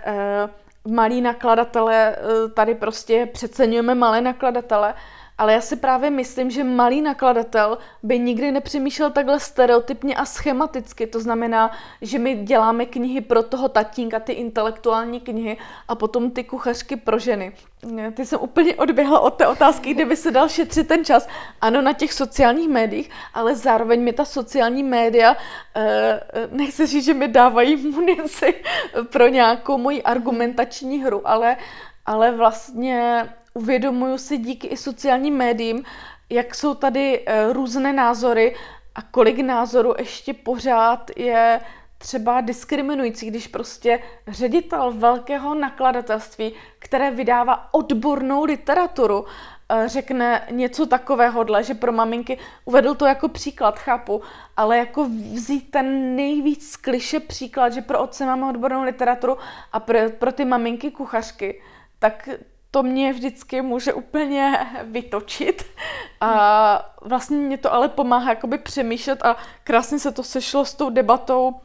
Speaker 2: uh, malí nakladatele, tady prostě přeceňujeme malé nakladatele, ale já si právě myslím, že malý nakladatel by nikdy nepřemýšlel takhle stereotypně a schematicky. To znamená, že my děláme knihy pro toho tatínka, ty intelektuální knihy a potom ty kuchařky pro ženy. Ty jsem úplně odběhla od té otázky, kde by se dal šetřit ten čas. Ano, na těch sociálních médiích, ale zároveň mi ta sociální média, eh, nechci říct, že mi dávají munici pro nějakou moji argumentační hru, ale, ale vlastně uvědomuju si díky i sociálním médiím, jak jsou tady eh, různé názory a kolik názorů ještě pořád je třeba diskriminující, když prostě ředitel velkého nakladatelství, které vydává odbornou literaturu, eh, řekne něco takového, že pro maminky, uvedl to jako příklad, chápu, ale jako vzít ten nejvíc kliše příklad, že pro otce máme odbornou literaturu a pro, pro ty maminky kuchařky, tak to mě vždycky může úplně vytočit. A vlastně mě to ale pomáhá jakoby přemýšlet a krásně se to sešlo s tou debatou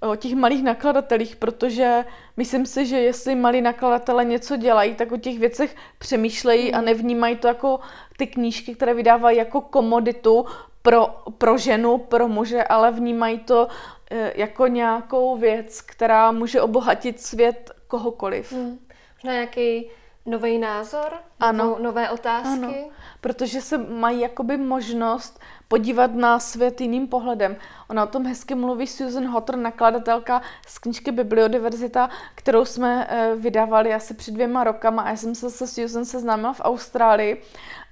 Speaker 2: o těch malých nakladatelích, protože myslím si, že jestli malí nakladatelé něco dělají, tak o těch věcech přemýšlejí a nevnímají to jako ty knížky, které vydávají jako komoditu pro, pro ženu, pro muže, ale vnímají to e, jako nějakou věc, která může obohatit svět kohokoliv. Hmm.
Speaker 1: Možná nějaký nový názor, ano. nové otázky. Ano.
Speaker 2: Protože se mají jakoby možnost podívat na svět jiným pohledem. Ona o tom hezky mluví Susan Hotter, nakladatelka z knižky Bibliodiverzita, kterou jsme eh, vydávali asi před dvěma rokama a já jsem se se Susan seznámila v Austrálii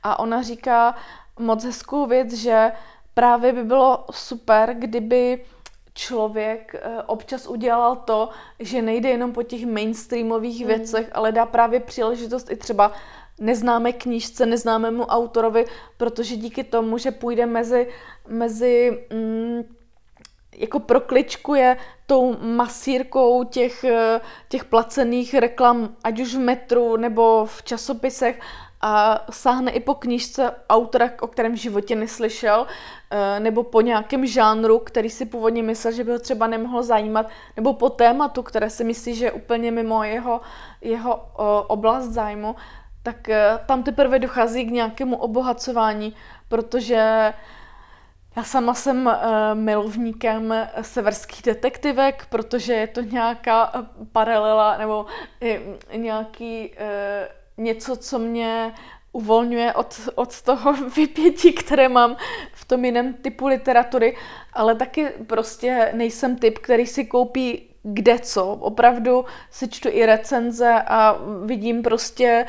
Speaker 2: a ona říká moc hezkou věc, že právě by bylo super, kdyby člověk eh, občas udělal to, že nejde jenom po těch mainstreamových mm. věcech, ale dá právě příležitost i třeba neznámé knížce, neznámému autorovi, protože díky tomu, že půjde mezi, mezi mm, jako prokličkuje tou masírkou těch, těch placených reklam, ať už v metru nebo v časopisech a sáhne i po knížce autora, o kterém životě neslyšel, eh, nebo po nějakém žánru, který si původně myslel, že by ho třeba nemohlo zajímat, nebo po tématu, které si myslí, že je úplně mimo jeho, jeho oblast zájmu, tak eh, tam teprve dochází k nějakému obohacování, protože já sama jsem milovníkem severských detektivek, protože je to nějaká paralela nebo nějaký něco, co mě uvolňuje od, od toho vypětí, které mám v tom jiném typu literatury, ale taky prostě nejsem typ, který si koupí kde co. Opravdu si čtu i recenze a vidím prostě,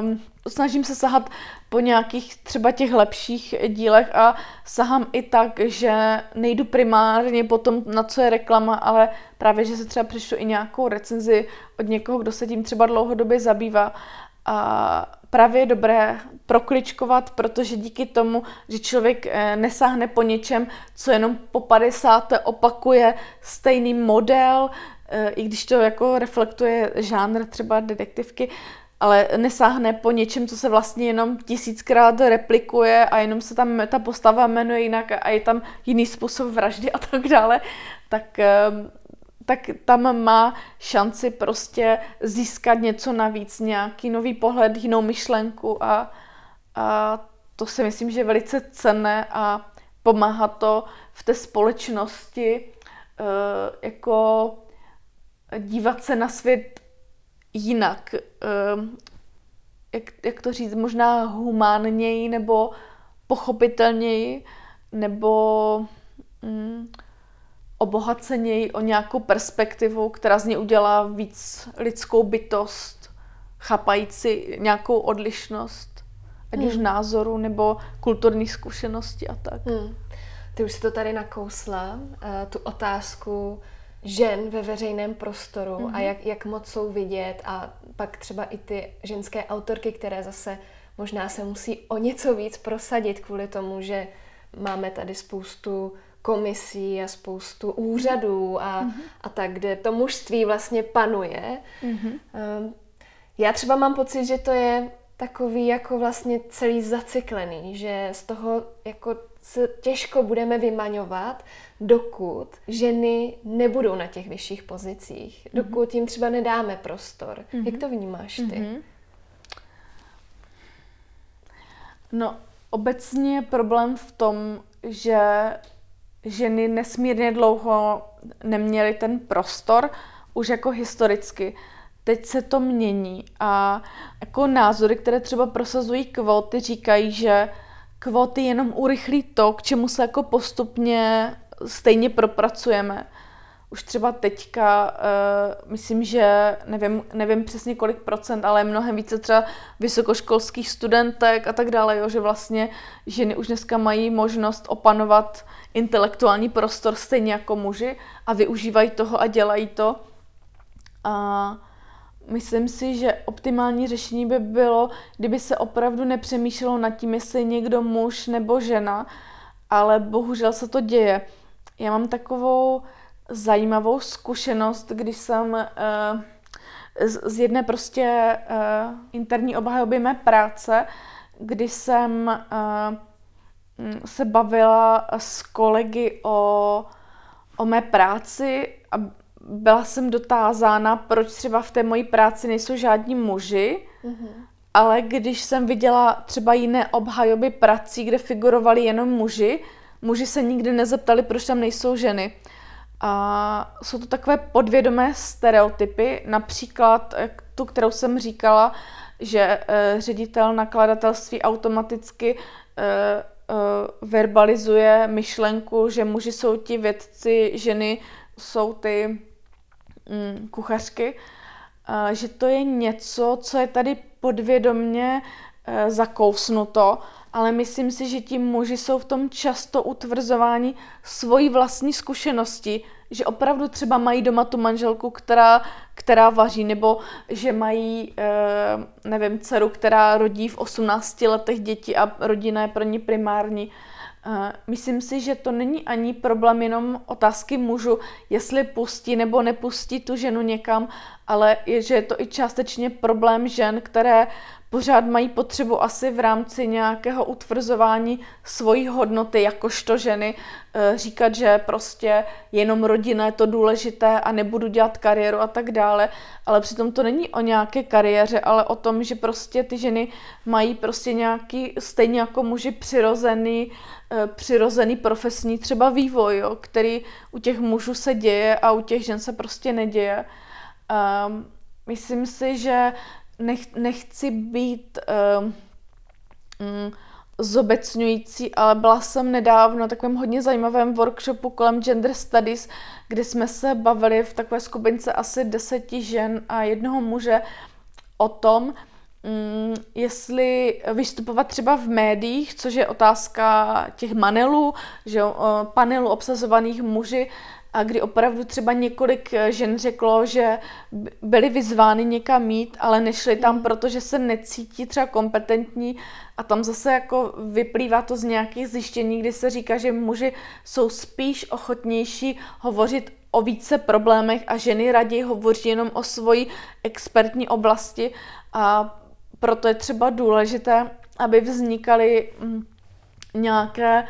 Speaker 2: um, snažím se sahat po nějakých třeba těch lepších dílech a sahám i tak, že nejdu primárně po tom, na co je reklama, ale právě, že se třeba přečtu i nějakou recenzi od někoho, kdo se tím třeba dlouhodobě zabývá a právě dobré prokličkovat, protože díky tomu, že člověk eh, nesáhne po něčem, co jenom po 50. opakuje stejný model, eh, i když to jako reflektuje žánr třeba detektivky, ale nesáhne po něčem, co se vlastně jenom tisíckrát replikuje a jenom se tam ta postava jmenuje jinak a je tam jiný způsob vraždy a tak dále, tak ehm, tak tam má šanci prostě získat něco navíc, nějaký nový pohled, jinou myšlenku a, a to si myslím, že je velice cenné a pomáhá to v té společnosti uh, jako dívat se na svět jinak. Uh, jak, jak to říct, možná humánněji nebo pochopitelněji, nebo mm, obohaceněji o nějakou perspektivu, která z ní udělá víc lidskou bytost, chápající nějakou odlišnost, ať hmm. už názoru nebo kulturní zkušenosti a tak. Hmm.
Speaker 1: Ty už si to tady nakousla, uh, tu otázku žen ve veřejném prostoru hmm a mhm. jak, jak moc jsou vidět a pak třeba i ty ženské autorky, které zase možná se musí o něco víc prosadit kvůli tomu, že máme tady spoustu komisí a spoustu úřadů a, mm-hmm. a tak, kde to mužství vlastně panuje. Mm-hmm. Já třeba mám pocit, že to je takový jako vlastně celý zacyklený, že z toho jako se těžko budeme vymaňovat, dokud ženy nebudou na těch vyšších pozicích, mm-hmm. dokud jim třeba nedáme prostor. Mm-hmm. Jak to vnímáš ty? Mm-hmm.
Speaker 2: No, obecně je problém v tom, že ženy nesmírně dlouho neměly ten prostor, už jako historicky. Teď se to mění a jako názory, které třeba prosazují kvóty, říkají, že kvóty jenom urychlí to, k čemu se jako postupně stejně propracujeme už třeba teďka, uh, myslím, že nevím, nevím přesně kolik procent, ale mnohem více třeba vysokoškolských studentek a tak dále, jo, že vlastně ženy už dneska mají možnost opanovat intelektuální prostor stejně jako muži a využívají toho a dělají to. A myslím si, že optimální řešení by bylo, kdyby se opravdu nepřemýšlelo nad tím, jestli někdo muž nebo žena, ale bohužel se to děje. Já mám takovou zajímavou zkušenost, když jsem uh, z, jedné prostě uh, interní obhajoby mé práce, kdy jsem uh, se bavila s kolegy o, o mé práci a byla jsem dotázána, proč třeba v té mojí práci nejsou žádní muži, mm-hmm. ale když jsem viděla třeba jiné obhajoby prací, kde figurovali jenom muži, muži se nikdy nezeptali, proč tam nejsou ženy. A jsou to takové podvědomé stereotypy, například eh, tu, kterou jsem říkala, že uh, ředitel nakladatelství automaticky uh, verbalizuje myšlenku, že muži jsou ti vědci, ženy jsou ty um, kuchařky, že to je něco, co je tady podvědomně zakousnuto ale myslím si, že ti muži jsou v tom často utvrzováni svojí vlastní zkušenosti, že opravdu třeba mají doma tu manželku, která, která vaří, nebo že mají, e, nevím, dceru, která rodí v 18 letech děti a rodina je pro ně primární. E, myslím si, že to není ani problém jenom otázky mužu, jestli pustí nebo nepustí tu ženu někam, ale je, že je to i částečně problém žen, které pořád mají potřebu asi v rámci nějakého utvrzování svojí hodnoty jakožto ženy eh, říkat, že prostě jenom rodina je to důležité a nebudu dělat kariéru a tak dále, ale přitom to není o nějaké kariéře, ale o tom, že prostě ty ženy mají prostě nějaký, stejně jako muži přirozený, eh, přirozený profesní třeba vývoj, jo, který u těch mužů se děje a u těch žen se prostě neděje. Um, myslím si, že nech, nechci být uh, zobecňující, ale byla jsem nedávno na takovém hodně zajímavém workshopu kolem gender studies, kde jsme se bavili v takové skupince asi deseti žen a jednoho muže o tom, um, jestli vystupovat třeba v médiích, což je otázka těch manelů, že uh, panelů obsazovaných muži, a kdy opravdu třeba několik eh, žen řeklo, že byly vyzvány někam mít, ale nešly tam, mm. protože se necítí třeba kompetentní a tam zase jako vyplývá to z nějakých zjištění, kdy se říká, že muži jsou spíš ochotnější hovořit o více problémech a ženy raději hovoří jenom o svoji expertní oblasti a proto je třeba důležité, aby vznikaly mm, nějaké Eh,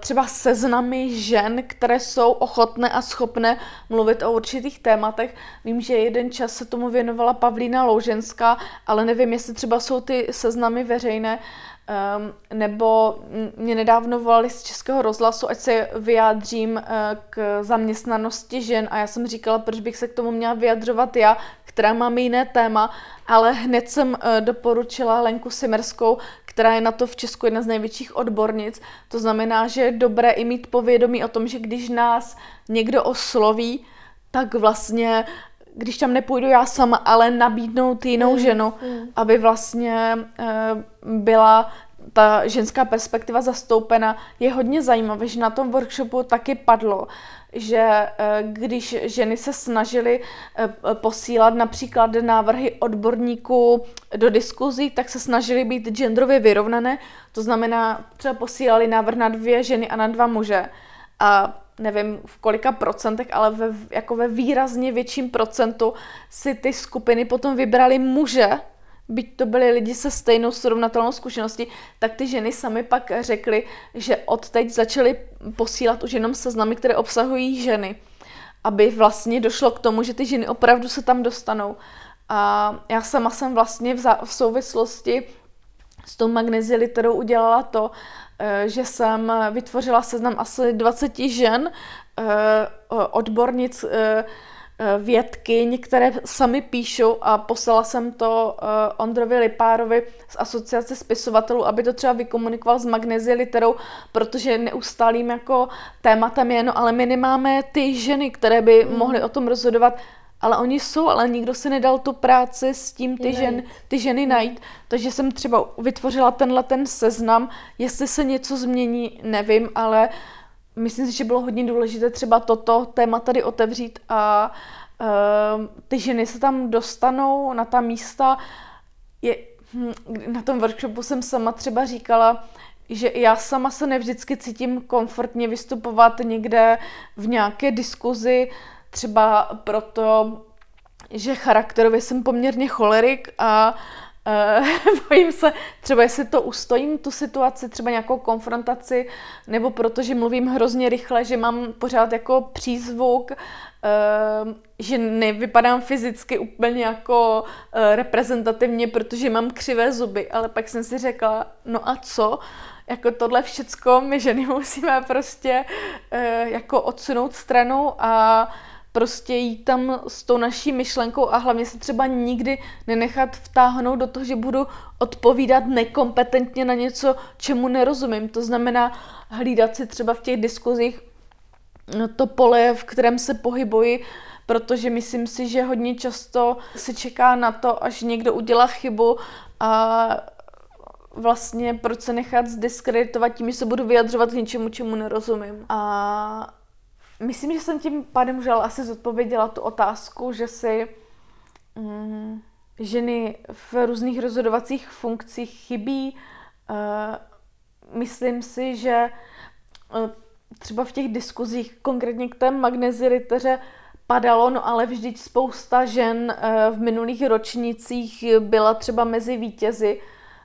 Speaker 2: třeba seznamy žen, které jsou ochotné a schopné mluvit o určitých tématech. Vím, že jeden čas se tomu věnovala Pavlína Louženská, ale nevím, jestli třeba jsou ty seznamy veřejné, um, nebo mě nedávno volali z Českého rozhlasu, ať se vyjádřím uh, k zaměstnanosti žen a já jsem říkala, proč bych se k tomu měla vyjadřovat já, která mám jiné téma, ale hned jsem uh, doporučila Lenku Simerskou, která je na to v Česku jedna z největších odbornic. To znamená, že je dobré i mít povědomí o tom, že když nás někdo osloví, tak vlastně když tam nepůjdu já sama, ale nabídnout jinou mm, ženu, mm. aby vlastně e, byla ta ženská perspektiva zastoupena. Je hodně zajímavé, že na tom workshopu taky padlo, že eh, když ženy se snažily eh, posílat například návrhy odborníků do diskuzí, tak se snažily být genderově vyrovnané. To znamená, třeba posílali návrh na dvě ženy a na dva muže. A nevím v kolika procentech, ale ve, jako ve výrazně větším procentu si ty skupiny potom vybrali muže, byť to byli lidi se stejnou srovnatelnou zkušeností, tak ty ženy sami pak řekly, že od teď začaly posílat už jenom seznamy, které obsahují ženy, aby vlastně došlo k tomu, že ty ženy opravdu se tam dostanou. A já sama jsem vlastně v, v souvislosti s tou magnézi literou udělala to, eh, že jsem vytvořila seznam asi 20 žen, eh, odbornic, eh, Eh, vědky, které sami píšou a poslala jsem to uh, Ondrovi Lipárovi z asociace spisovatelů, aby to třeba vykomunikoval s Magnezie literou, protože neustálým jako tématem je, no ale my nemáme ty ženy, které by mm. mohly o tom rozhodovat, ale oni jsou, ale nikdo si nedal tu práci s tím ty, žen, ty ženy najít. Takže jsem třeba vytvořila tenhle ten seznam, jestli se něco změní, nevím, ale uh, myslím si, že bylo hodně důležité třeba toto téma tady otevřít a uh, ty ženy se tam dostanou na ta místa. Je, hm, na tom workshopu jsem sama třeba říkala, že já sama se nevždycky cítím komfortně vystupovat někde v nějaké diskuzi, třeba proto, že charakterově jsem poměrně cholerik a bojím se, třeba jestli to ustojím, tu situaci, třeba nějakou konfrontaci, nebo protože mluvím hrozně rychle, že mám pořád jako přízvuk, uh, že nevypadám fyzicky úplně jako uh, reprezentativně, protože mám křivé zuby, ale pak jsem si řekla, no a co? Jako tohle všecko my ženy musíme prostě jako odsunout stranou a prostě jít tam s tou naší myšlenkou a hlavně se třeba nikdy nenechat vtáhnout do toho, že budu odpovídat nekompetentně na něco, čemu nerozumím. To znamená hlídat si třeba v těch diskuzích no, to pole, v kterém se pohybuji, protože myslím si, že hodně často se čeká na to, až někdo udělá chybu a vlastně proč se nechat zdiskreditovat tím, že se budu vyjadřovat k něčemu, čemu nerozumím. A myslím, že jsem tím pádem už asi zodpověděla tu otázku, že si mm, ženy v různých rozhodovacích funkcích chybí. Uh, myslím si, že uh, třeba v těch diskuzích, konkrétně k té magneziliteře, padalo, no ale vždyť spousta žen uh, v minulých ročnicích byla třeba mezi vítězi,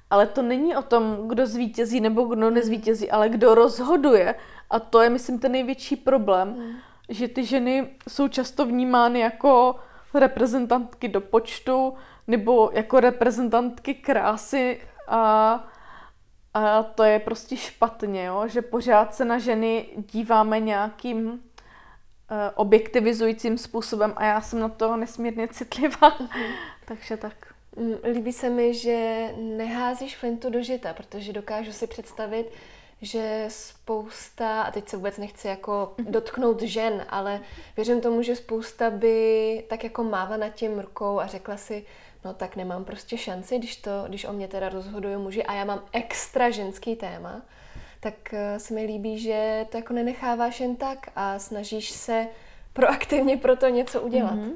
Speaker 2: ale to není o tom, kdo zvítězí nebo kdo nezvítězí, ale kdo rozhoduje. A to je, myslím, ten největší problém, mm. že ty ženy jsou často vnímány jako reprezentantky do počtu nebo jako reprezentantky krásy a, a to je prostě špatně, jo? že pořád se na ženy díváme nějakým uh, objektivizujícím způsobem a já jsem na to nesmírně citlivá. Mm. Takže tak.
Speaker 1: Líbí se mi, že neházíš flintu do žita, protože dokážu si představit, že spousta, a teď se vůbec nechci jako mhm. dotknout žen, ale věřím tomu, že spousta by tak jako máva nad tím rukou a řekla si, no tak nemám prostě šanci, když, to, když o mě teda rozhodují muži a já mám extra ženský téma, tak eh, se mi líbí, že to jako nenecháváš jen tak a snažíš se proaktivně pro to něco udělat. Mm-hmm.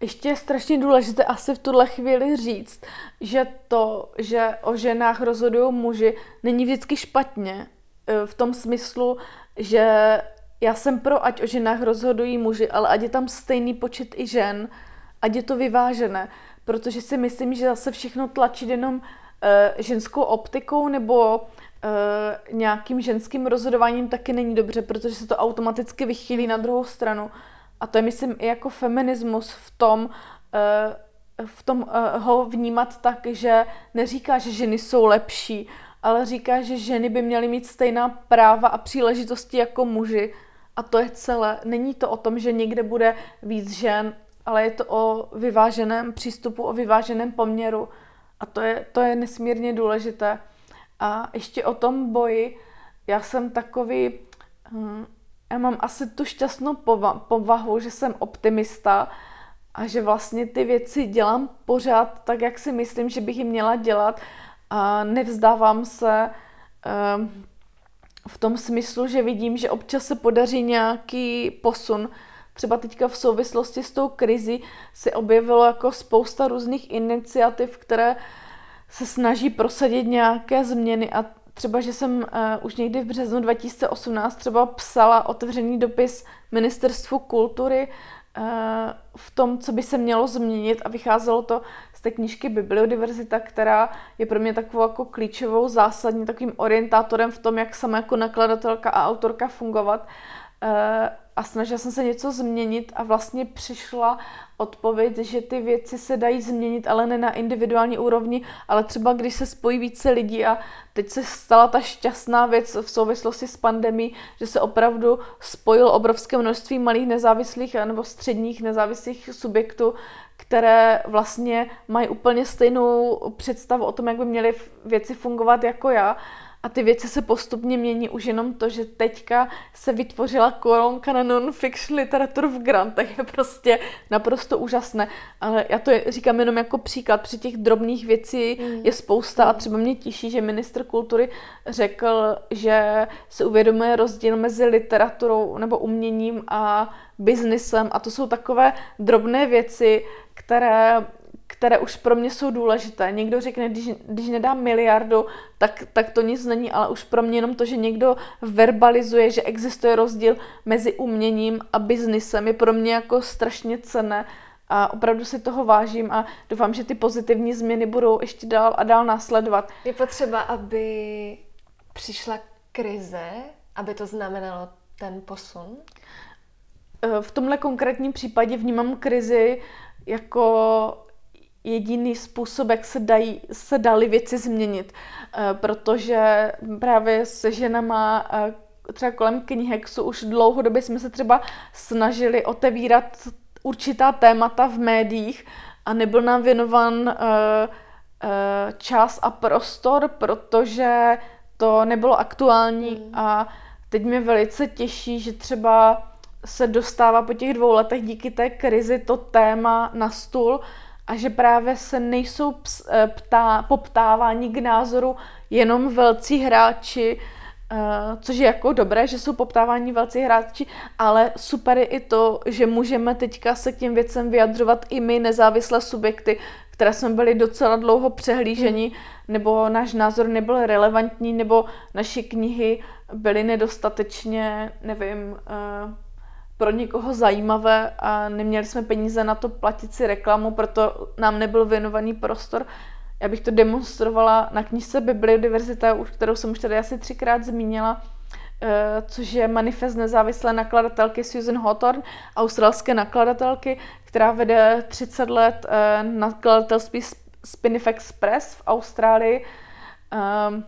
Speaker 2: Ještě je strašně důležité asi v tuhle chvíli říct, že to, že o ženách rozhodují muži, není vždycky špatně. E, v tom smyslu, že já jsem pro, ať o ženách rozhodují muži, ale ať je tam stejný počet i žen, ať je to vyvážené. Protože si myslím, že zase všechno tlačit jenom uh, ženskou optikou nebo uh, nějakým ženským rozhodováním taky není dobře, protože se to automaticky vychýlí na druhou stranu. A to je, myslím, i jako feminismus v tom, eh, v tom eh, ho vnímat tak, že neříká, že ženy jsou lepší, ale říká, že ženy by měly mít stejná práva a příležitosti jako muži. A to je celé. Není to o tom, že někde bude víc žen, ale je to o vyváženém přístupu, o vyváženém poměru. A to je, to je nesmírně důležité. A ještě o tom boji, já jsem takový, hm, já mám asi tu šťastnou povahu, že jsem optimista a že vlastně ty věci dělám pořád tak, jak si myslím, že bych ji měla dělat a nevzdávám se um, v tom smyslu, že vidím, že občas se podaří nějaký posun. Třeba teďka v souvislosti s tou krizi se objevilo jako spousta různých iniciativ, které se snaží prosadit nějaké změny a třeba, že jsem uh, už někdy v březnu 2018 třeba psala otevřený dopis Ministerstvu kultury uh, v tom, co by se mělo změnit a vycházelo to z té knížky Bibliodiverzita, která je pro mě takovou jako klíčovou, zásadní takovým orientátorem v tom, jak sama jako nakladatelka a autorka fungovat. Uh, a snažila jsem se něco změnit a vlastně přišla odpověď, že ty věci se dají změnit, ale ne na individuální úrovni, ale třeba když se spojí více lidí a teď se stala ta šťastná věc v souvislosti s pandemí, že se opravdu spojil obrovské množství malých nezávislých nebo středních nezávislých subjektů, které vlastně mají úplně stejnou představu o tom, jak by měly věci fungovat jako já a ty věci se postupně mění už jenom to, že teďka se vytvořila koronka na non-fiction literaturu v grantech. Je prostě naprosto úžasné. Ale já to říkám jenom jako příklad. Při těch drobných věcí mm. je spousta a třeba mě těší, že ministr kultury řekl, že se uvědomuje rozdíl mezi literaturou nebo uměním a biznisem. A to jsou takové drobné věci, které které už pro mě jsou důležité. Někdo řekne, když, když nedám miliardu, tak, tak to nic není, ale už pro mě jenom to, že někdo verbalizuje, že existuje rozdíl mezi uměním a biznisem, je pro mě jako strašně cené a opravdu si toho vážím a doufám, že ty pozitivní změny budou ještě dál a dál následovat.
Speaker 1: Je potřeba, aby přišla krize, aby to znamenalo ten posun?
Speaker 2: V tomhle konkrétním případě vnímám krizi jako jediný způsob, jak se, dají, se daly věci změnit. Eh, protože právě se ženama eh, třeba kolem knihexu už dlouhodobě jsme se třeba snažili otevírat určitá témata v médiích a nebyl nám věnovan eh, čas a prostor, protože to nebylo aktuální mm. a teď mě velice těší, že třeba se dostává po těch dvou letech díky té krizi to téma na stůl a že právě se nejsou ps, eh, ptá, poptáváni k názoru jenom velcí hráči, Uh, což je jako dobré, že jsou poptávání velcí hráči, ale super je i to, že můžeme teďka se k těm věcem vyjadřovat i my, nezávislé subjekty, které jsme byli docela dlouho přehlíženi, nebo náš názor nebyl relevantní, nebo naše knihy byly nedostatečně, nevím, uh, pro někoho zajímavé a neměli jsme peníze na to platit si reklamu, proto nám nebyl věnovaný prostor. Já bych to demonstrovala na knižce Bibliodiverzita, kterou jsem už tady asi třikrát zmínila, eh, což je manifest nezávislé nakladatelky Susan Hawthorne, australské nakladatelky, která vede 30 let eh, nakladatelství Spinifex Press v Austrálii. Ehm,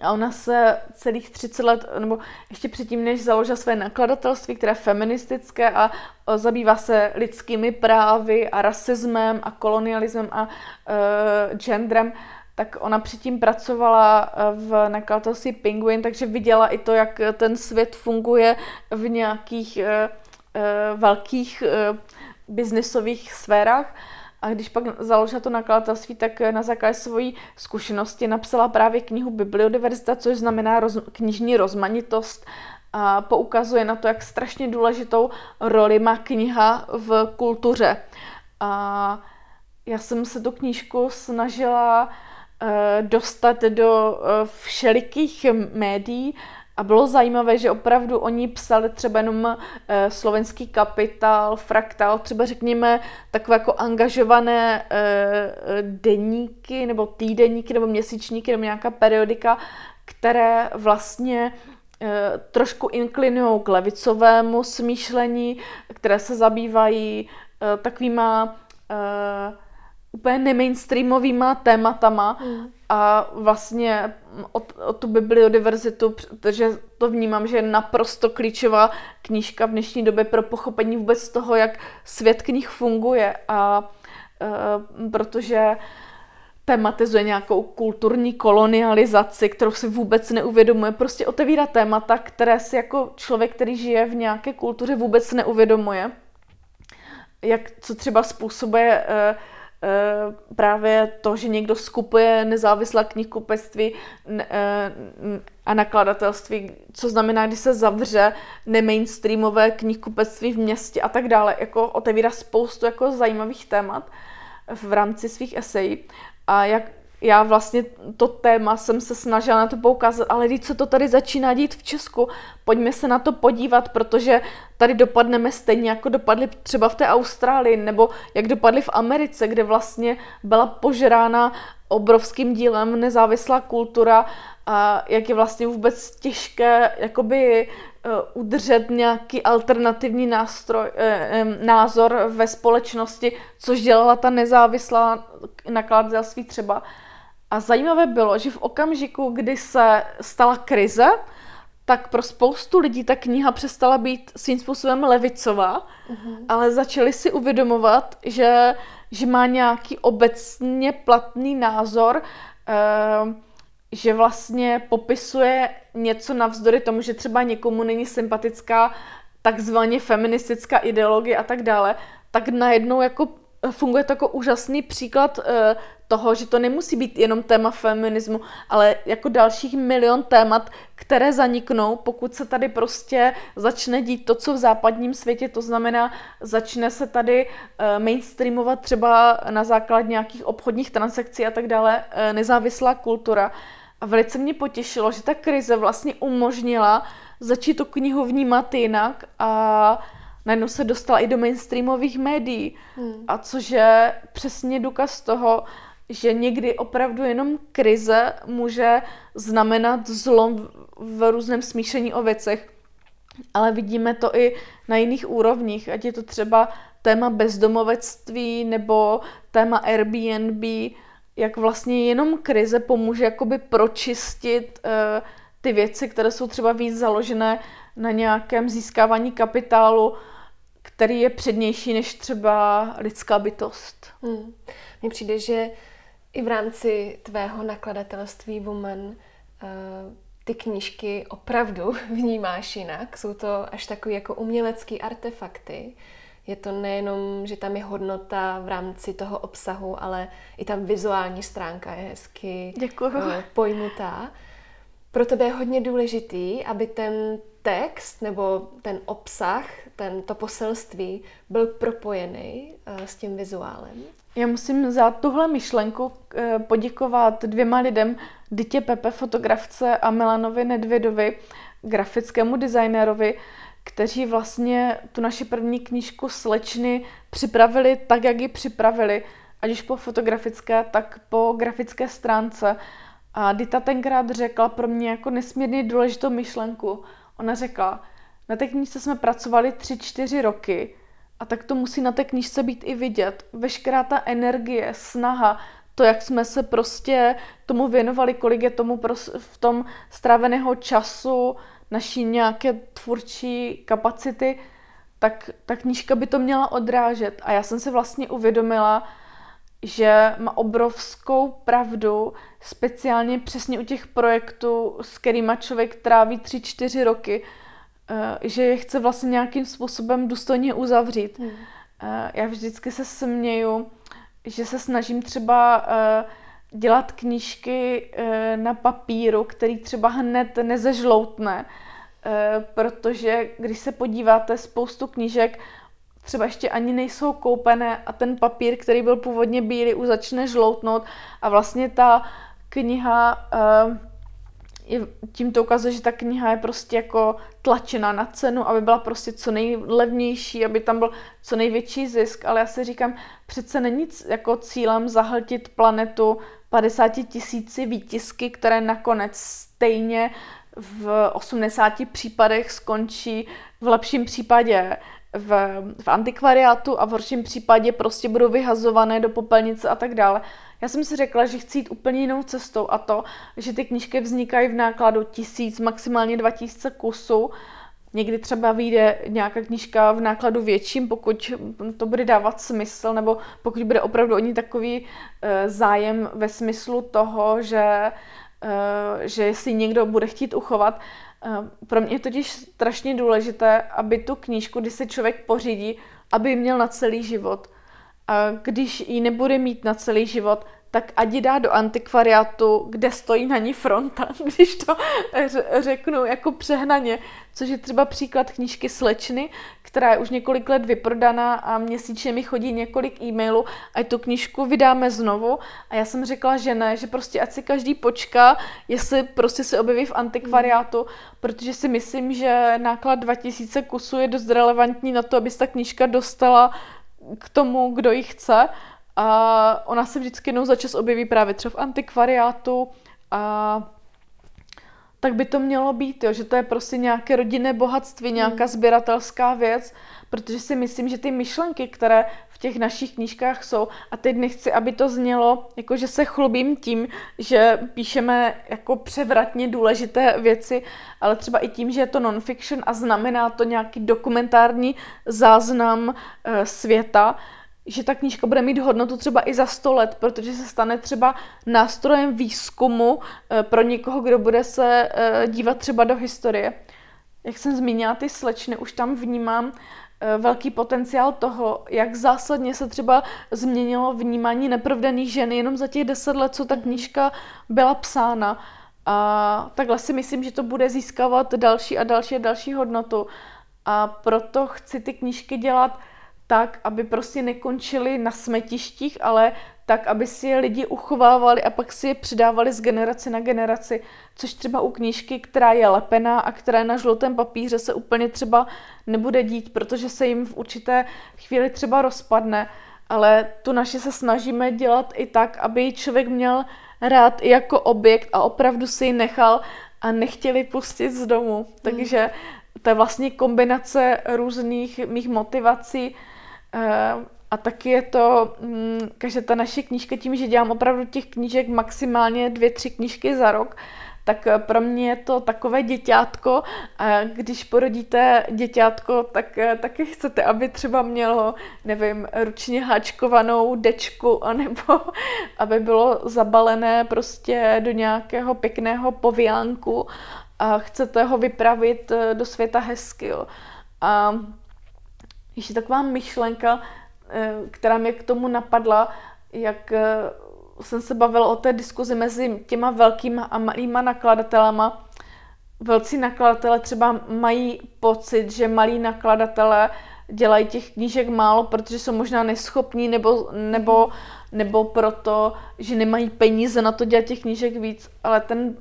Speaker 2: a ona se celých 30 let, nebo ještě předtím, než založila své nakladatelství, které je feministické a zabývá se lidskými právy a rasismem a kolonialismem a uh, genderem, tak ona předtím pracovala e, v nakladatelství Penguin, takže viděla i to, jak ten svět funguje v nějakých uh, uh, velkých uh, biznisových sférách. A když pak založila to nakladatelství, tak na základě svojí zkušenosti napsala právě knihu Bibliodiverzita, což znamená roz, knižní rozmanitost a poukazuje na to, jak strašně důležitou roli má kniha v kultuře. A já jsem se tu knížku snažila eh, dostat do eh, všelikých médií a bylo zajímavé, že opravdu oni psali třeba jenom uh, slovenský kapitál, fraktál, třeba řekněme takové jako angažované uh, deníky nebo týdeníky nebo měsíčníky nebo nějaká periodika, které vlastně uh, trošku inklinují k levicovému smýšlení, které se zabývají uh, takovýma úplně nemainstreamovýma tématama mm. A vlastně o, o tu bibliodiverzitu, protože to vnímám, že je naprosto klíčová knížka v dnešní době pro pochopení vůbec toho, jak svět knih funguje a e, protože tematizuje nějakou kulturní kolonializaci, kterou si vůbec neuvědomuje. Prostě otevírá témata, které si jako člověk, který žije v nějaké kultuře, vůbec neuvědomuje. Jak, co třeba způsobuje e, právě to, že někdo skupuje nezávislá knihkupectví eh, a nakladatelství, co znamená, když se zavře nemainstreamové knihkupectví v městě a tak dále, jako otevírá spoustu jako zajímavých témat v rámci svých esejí. A jak já vlastně to téma jsem se snažila na to poukázat, ale když co to tady začíná dít v Česku, pojďme se na to podívat, protože tady dopadneme stejně, jako dopadli třeba v té Austrálii, nebo jak dopadli v Americe, kde vlastně byla požerána obrovským dílem nezávislá kultura a jak je vlastně vůbec těžké jakoby uh, udržet nějaký alternativní nástroj, um, názor ve společnosti, což dělala ta nezávislá nakladatelství třeba. A zajímavé bylo, že v okamžiku, kdy se stala krize, tak pro spoustu lidí ta kniha přestala být svým způsobem levicová, uh-huh. ale začali si uvědomovat, že, že má nějaký obecně platný názor, uh, že vlastně popisuje něco navzdory tomu, že třeba někomu není sympatická takzvaně feministická ideologie a tak dále, tak najednou jako funguje to jako úžasný příklad uh, toho, že to nemusí být jenom téma feminismu, ale jako dalších milion témat, které zaniknou, pokud se tady prostě začne dít to, co v západním světě, to znamená, začne se tady uh, mainstreamovat třeba na základě nějakých obchodních transakcí a tak dále uh, nezávislá kultura. A velice mě potěšilo, že ta krize vlastně umožnila začít tu knihu vnímat jinak a najednou se dostala i do mainstreamových médií. Hmm. A což je přesně důkaz toho, že někdy opravdu jenom krize může znamenat zlom v různém smíšení o věcech. Ale vidíme to i na jiných úrovních, ať je to třeba téma bezdomovectví nebo téma Airbnb, jak vlastně jenom krize pomůže jakoby pročistit uh, ty věci, které jsou třeba víc založené na nějakém získávání kapitálu, který je přednější než třeba lidská bytost.
Speaker 1: Hmm. Mně přijde, že i v rámci tvého nakladatelství Woman uh, ty knížky opravdu vnímáš jinak. Jsou to až takové jako umělecké artefakty. Je to nejenom, že tam je hodnota v rámci toho obsahu, ale i tam vizuální stránka je hezky
Speaker 2: Děkuju.
Speaker 1: Eh, pojmutá. Pro tebe je hodně důležitý, aby ten text nebo ten obsah, ten, to poselství byl propojený uh, s tím vizuálem.
Speaker 2: Já musím za tuhle myšlenku eh, poděkovat dvěma lidem, Dytě Pepe, fotografce a Milanovi Nedvědovi, grafickému designérovi, kteří vlastně tu naši první knížku Slečny připravili tak, jak ji připravili, ať už po fotografické, tak po grafické stránce. A Dita tenkrát řekla pro mě jako nesmírně důležitou myšlenku. Ona řekla, na té knížce jsme pracovali 3-4 roky a tak to musí na té knížce být i vidět. Veškerá ta energie, snaha, to, jak jsme se prostě tomu věnovali, kolik je tomu v tom stráveného času, naší nějaké tvůrčí kapacity, tak ta knížka by to měla odrážet. A já jsem se vlastně uvědomila, že má obrovskou pravdu, speciálně přesně u těch projektů, s kterými člověk tráví tři, čtyři roky, eh, že je chce vlastně nějakým způsobem důstojně uzavřít. Hmm. Eh, já vždycky se směju, že se snažím třeba eh, dělat knížky na papíru, který třeba hned nezežloutne, protože když se podíváte spoustu knížek, třeba ještě ani nejsou koupené a ten papír, který byl původně bílý, už začne žloutnout a vlastně ta kniha je, tím to ukazuje, že ta kniha je prostě jako tlačena na cenu, aby byla prostě co nejlevnější, aby tam byl co největší zisk, ale já si říkám, přece není jako cílem zahltit planetu 50 tisíci výtisky, které nakonec stejně v 80 případech skončí v lepším případě v, v antikvariátu a v horším případě prostě budou vyhazované do popelnice a tak dále. Já jsem si řekla, že chci jít úplně jinou cestou a to, že ty knížky vznikají v nákladu tisíc, maximálně 2000 kusů. Někdy třeba vyjde nějaká knížka v nákladu větším, pokud to bude dávat smysl, nebo pokud bude opravdu o ní takový e, zájem ve smyslu toho, že, e, že si někdo bude chtít uchovat. E, pro mě je totiž strašně důležité, aby tu knížku, když se člověk pořídí, aby měl na celý život když ji nebude mít na celý život, tak ať ji dá do antikvariátu, kde stojí na ní fronta, když to řeknu jako přehnaně, což je třeba příklad knížky Slečny, která je už několik let vyprodaná a měsíčně mi chodí několik e-mailů. A tu knížku vydáme znovu. A já jsem řekla, že ne, že prostě ať si každý počká, jestli prostě se objeví v antikvariátu, protože si myslím, že náklad 2000 kusů je dost relevantní na to, aby se ta knížka dostala k tomu, kdo ji chce. A ona se vždycky jednou za čas objeví právě třeba v antikvariátu a tak by to mělo být, jo, že to je prostě nějaké rodinné bohatství, nějaká hmm. sběratelská věc, protože si myslím, že ty myšlenky, které v těch našich knížkách jsou, a teď nechci, aby to znělo, jako že se chlubím tím, že píšeme jako převratně důležité věci, ale třeba i tím, že je to non-fiction a znamená to nějaký dokumentární záznam e, světa, že ta knížka bude mít hodnotu třeba i za 100 let, protože se stane třeba nástrojem výzkumu eh, pro někoho, kdo bude se eh, dívat třeba do historie. Jak jsem zmínila ty slečny, už tam vnímám eh, velký potenciál toho, jak zásadně se třeba změnilo vnímání nepravdaných žen jenom za těch deset let, co ta mhm. knížka byla psána. A takhle si myslím, že to bude získávat další a další a další hodnotu. A proto chci ty knížky dělat tak, aby prostě nekončili na smetištích, ale tak, aby si je lidi uchovávali a pak si je předávali z generace na generaci, což třeba u knížky, která je lepená a která je na žlutém papíře, se úplně třeba nebude dít, protože se jim v určité chvíli třeba rozpadne, ale tu naši se snažíme dělat i tak, aby člověk měl rád i jako objekt a opravdu si ji nechal a nechtěli pustit z domu. Hmm. Takže to je vlastně kombinace různých mých motivací, a taky je to, mm, každá ta naše knížka, tím, že dělám opravdu těch knížek maximálně dvě, tři knížky za rok, tak eh, pro mě je to takové děťátko a když porodíte děťátko, tak eh, taky chcete, aby třeba mělo, nevím, ručně háčkovanou dečku, anebo aby bylo zabalené prostě do nějakého pěkného poviánku a chcete ho vypravit do světa hezky. Jo. A ještě taková myšlenka, eh, která mě k tomu napadla, jak eh, jsem se bavila o té diskuzi mezi těma velkýma a malýma nakladatelama. Velcí nakladatelé třeba mají pocit, že malí nakladatelé dělají těch knížek málo, protože jsou možná neschopní nebo, nebo, nebo proto, že nemají peníze na to dělat těch knížek víc, ale, ten,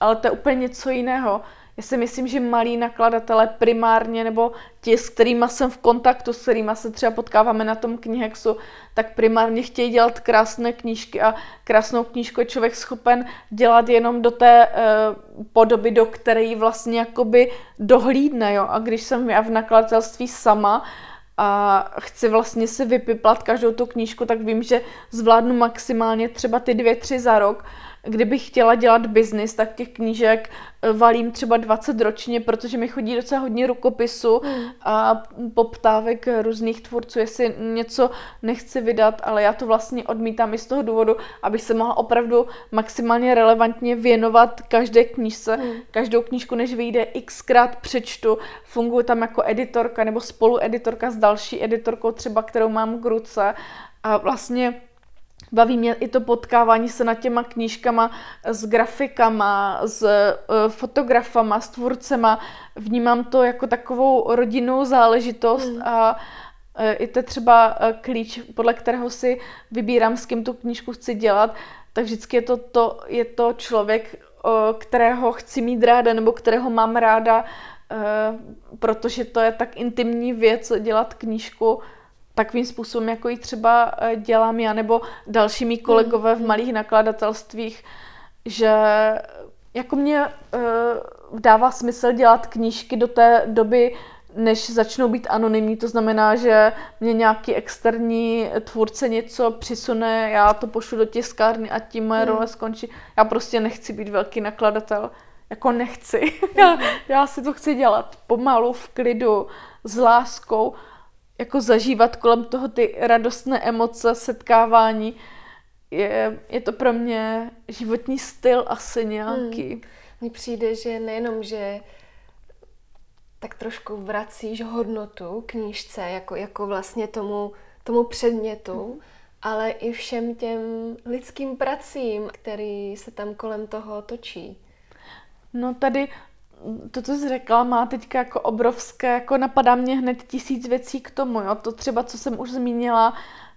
Speaker 2: ale to je úplně něco jiného. Já si myslím, že malí nakladatelé primárně, nebo ti, s kterými jsem v kontaktu, s kterými se třeba potkáváme na tom knihexu, tak primárně chtějí dělat krásné knížky a krásnou knížku je člověk schopen dělat jenom do té uh, podoby, do které vlastně jakoby dohlídne. Jo? A když jsem já v nakladatelství sama, a chci vlastně si vypiplat každou tu knížku, tak vím, že zvládnu maximálně třeba ty dvě, tři za rok kdybych chtěla dělat biznis, tak těch knížek eh, valím třeba 20 ročně, protože mi chodí docela hodně rukopisu a poptávek různých tvůrců, jestli něco nechci vydat, ale já to vlastně odmítám i z toho důvodu, abych se mohla opravdu maximálně relevantně věnovat každé knížce. Hmm. Každou knížku, než vyjde, xkrát přečtu, funguji tam jako editorka nebo spolueditorka s další editorkou třeba, kterou mám k ruce a vlastně Baví mě i to potkávání se nad těma knížkama s grafikama, s uh, fotografama, s tvůrcema. Vnímám to jako takovou rodinnou záležitost mm. a uh, i to třeba uh, klíč, podle kterého si vybírám, s kým tu knížku chci dělat, tak vždycky je to, to, je to člověk, kterého chci mít ráda nebo kterého mám ráda, protože to je tak intimní věc dělat knížku, takovým způsobem, jako ji třeba eh, dělám já nebo další mý kolegové v mm. malých nakladatelstvích, že jako mě uh, dává smysl dělat knížky do té doby, než začnou být anonymní, to znamená, že mě nějaký externí tvůrce něco přisune, já to pošlu do tiskárny a tím moje mm. role skončí. Já prostě nechci být velký nakladatel. Jako nechci. Já, já si to chci dělat pomalu, v klidu, s láskou jako zažívat kolem toho ty radostné emoce, setkávání. Je, je to pro mě životní styl asi nějaký. Hmm.
Speaker 1: Mně přijde, že nejenom, že tak trošku vracíš hodnotu knížce, jako, jako vlastně tomu, tomu předmětu, hmm. ale i všem těm lidským pracím, který se tam kolem toho točí.
Speaker 2: No tady to, co jsi řekla, má teďka jako obrovské, jako napadá mě hned tisíc věcí k tomu, jo. To třeba, co jsem už zmínila,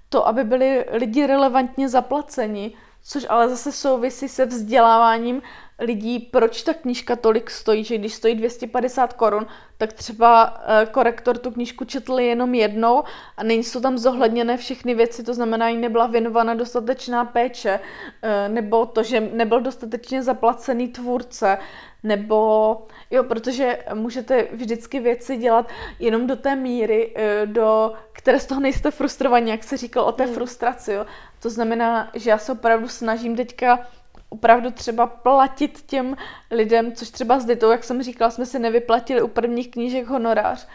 Speaker 2: to, aby byli lidi relevantně zaplaceni, což ale zase souvisí se vzděláváním lidí, proč ta knížka tolik stojí, že když stojí 250 korun, tak třeba eh, korektor tu knížku četl jenom jednou a není jsou tam zohledněné všechny věci, to znamená, jí nebyla věnována dostatečná péče, eh, nebo to, že nebyl dostatečně zaplacený tvůrce, nebo jo, protože můžete vždycky věci dělat jenom do té míry, eh, do které z toho nejste frustrovaní, jak se říkal o té hmm. frustraci. Jo. To znamená, že já se opravdu snažím teďka opravdu třeba platit těm lidem, což třeba s Ditou, jak jsem říkala, jsme si nevyplatili u prvních knížek honorář.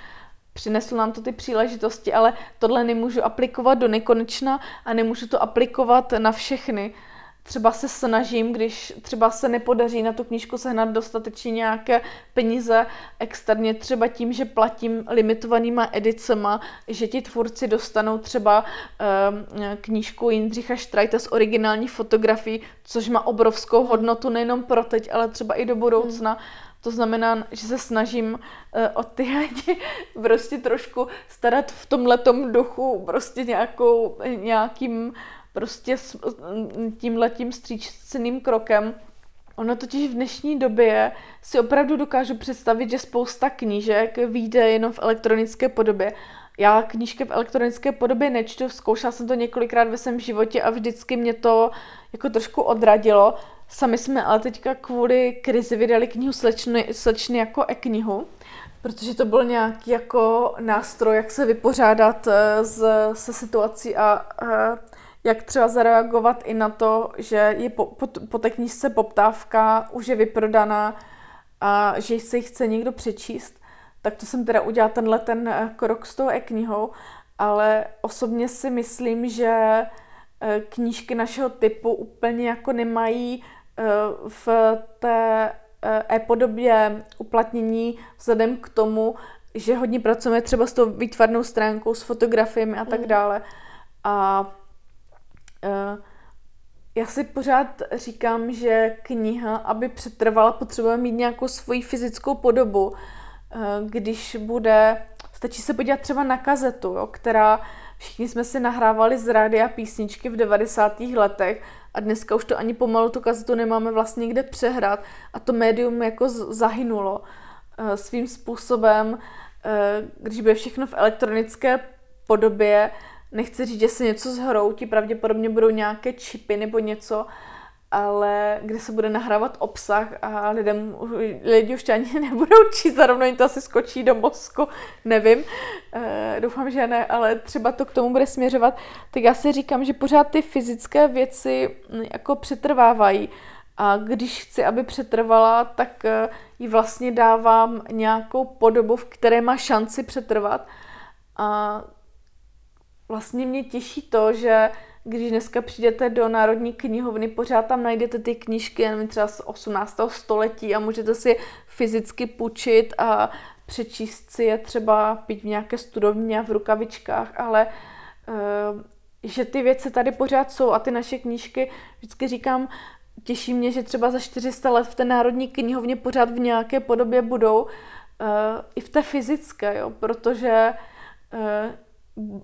Speaker 2: Přinesl nám to ty příležitosti, ale tohle nemůžu aplikovat do nekonečna a nemůžu to aplikovat na všechny třeba se snažím, když třeba se nepodaří na tu knížku sehnat dostatečně nějaké peníze externě, třeba tím, že platím limitovanýma edicema, že ti tvůrci dostanou třeba uh, knížku Jindřicha Štrajta s originální fotografií, což má obrovskou hodnotu nejenom pro teď, ale třeba i do budoucna. Hmm. To znamená, že se snažím uh, o ty lidi prostě trošku starat v tomhletom duchu, prostě nějakou, nějakým prostě s tímhletím stříčceným krokem. Ono totiž v dnešní době si opravdu dokážu představit, že spousta knížek vyjde jenom v elektronické podobě. Já knížky v elektronické podobě nečtu, zkoušela jsem to několikrát ve svém životě a vždycky mě to jako trošku odradilo. Sami jsme ale teďka kvůli krizi vydali knihu Slečny, slečny jako e-knihu, protože to byl nějaký jako nástroj, jak se vypořádat eh, s, se situací a, a jak třeba zareagovat i na to, že je po, po, po té knížce poptávka, už je vyprodaná a že si chce někdo přečíst, tak to jsem teda udělala tenhle ten eh, krok s tou e-knihou, ale osobně si myslím, že eh, knížky našeho typu úplně jako nemají eh, v té e-podobě uplatnění vzhledem k tomu, že hodně pracujeme třeba s tou výtvarnou stránkou, s fotografiemi a tak mm. dále. A já si pořád říkám, že kniha, aby přetrvala, potřebuje mít nějakou svoji fyzickou podobu. Uh, když bude, stačí se podívat třeba na kazetu, jo, která všichni jsme si nahrávali z rádia písničky v 90. letech a dneska už to ani pomalu tu kazetu nemáme vlastně kde přehrát a to médium jako zahynulo uh, svým způsobem Eh, když bude všechno v elektronické podobě, nechci říct, že se něco zhroutí, pravděpodobně budou nějaké čipy nebo něco, ale kde se bude nahrávat obsah a lidem, lidi už ani nebudou číst, a rovno jim to asi skočí do mozku, nevím, e, doufám, že ne, ale třeba to k tomu bude směřovat, tak já si říkám, že pořád ty fyzické věci hm, jako přetrvávají. A když chci, aby přetrvala, tak eh, jí vlastně dávám nějakou podobu, v které má šanci přetrvat. A vlastně mě těší to, že když dneska přijdete do Národní knihovny, pořád tam najdete ty knížky, nevím, třeba z 18. století a můžete si fyzicky půjčit a přečíst si je třeba být v nějaké studovně a v rukavičkách, ale uh, že ty věci tady pořád jsou a ty naše knížky, vždycky říkám, těší mě, že třeba za 400 let v té Národní knihovně pořád v nějaké podobě budou, uh, i v té fyzické, jo, protože uh,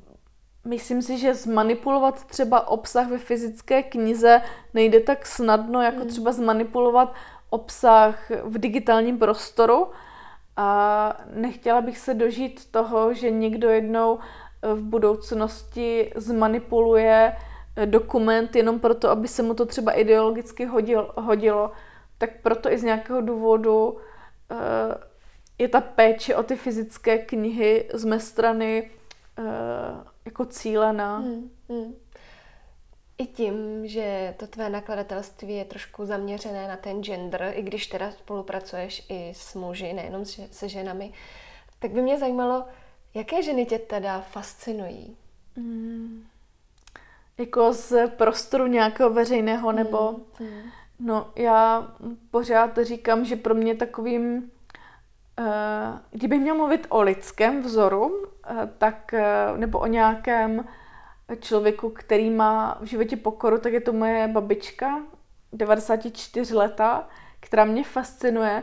Speaker 2: myslím si, že zmanipulovat třeba obsah ve fyzické knize nejde tak snadno, jako hmm. třeba zmanipulovat obsah v digitálním prostoru. A nechtěla bych se dožít toho, že někdo jednou v budoucnosti zmanipuluje dokument jenom proto, aby se mu to třeba ideologicky hodil, hodilo, tak proto i z nějakého důvodu uh, je ta péče o ty fyzické knihy z mé strany jako cílená. Hmm, hmm.
Speaker 1: I tím, že to tvé nakladatelství je trošku zaměřené na ten gender, i když teda spolupracuješ i s muži, nejenom se ženami, tak by mě zajímalo, jaké ženy tě teda fascinují? Hmm
Speaker 2: jako z prostoru nějakého veřejného, nebo mm, mm. no já pořád říkám, že pro mě takovým, uh, kdybych měl mluvit o lidském vzoru, tak, uh, nebo o nějakém člověku, který má v životě pokoru, tak je to moje babička, 94 leta, která mě fascinuje.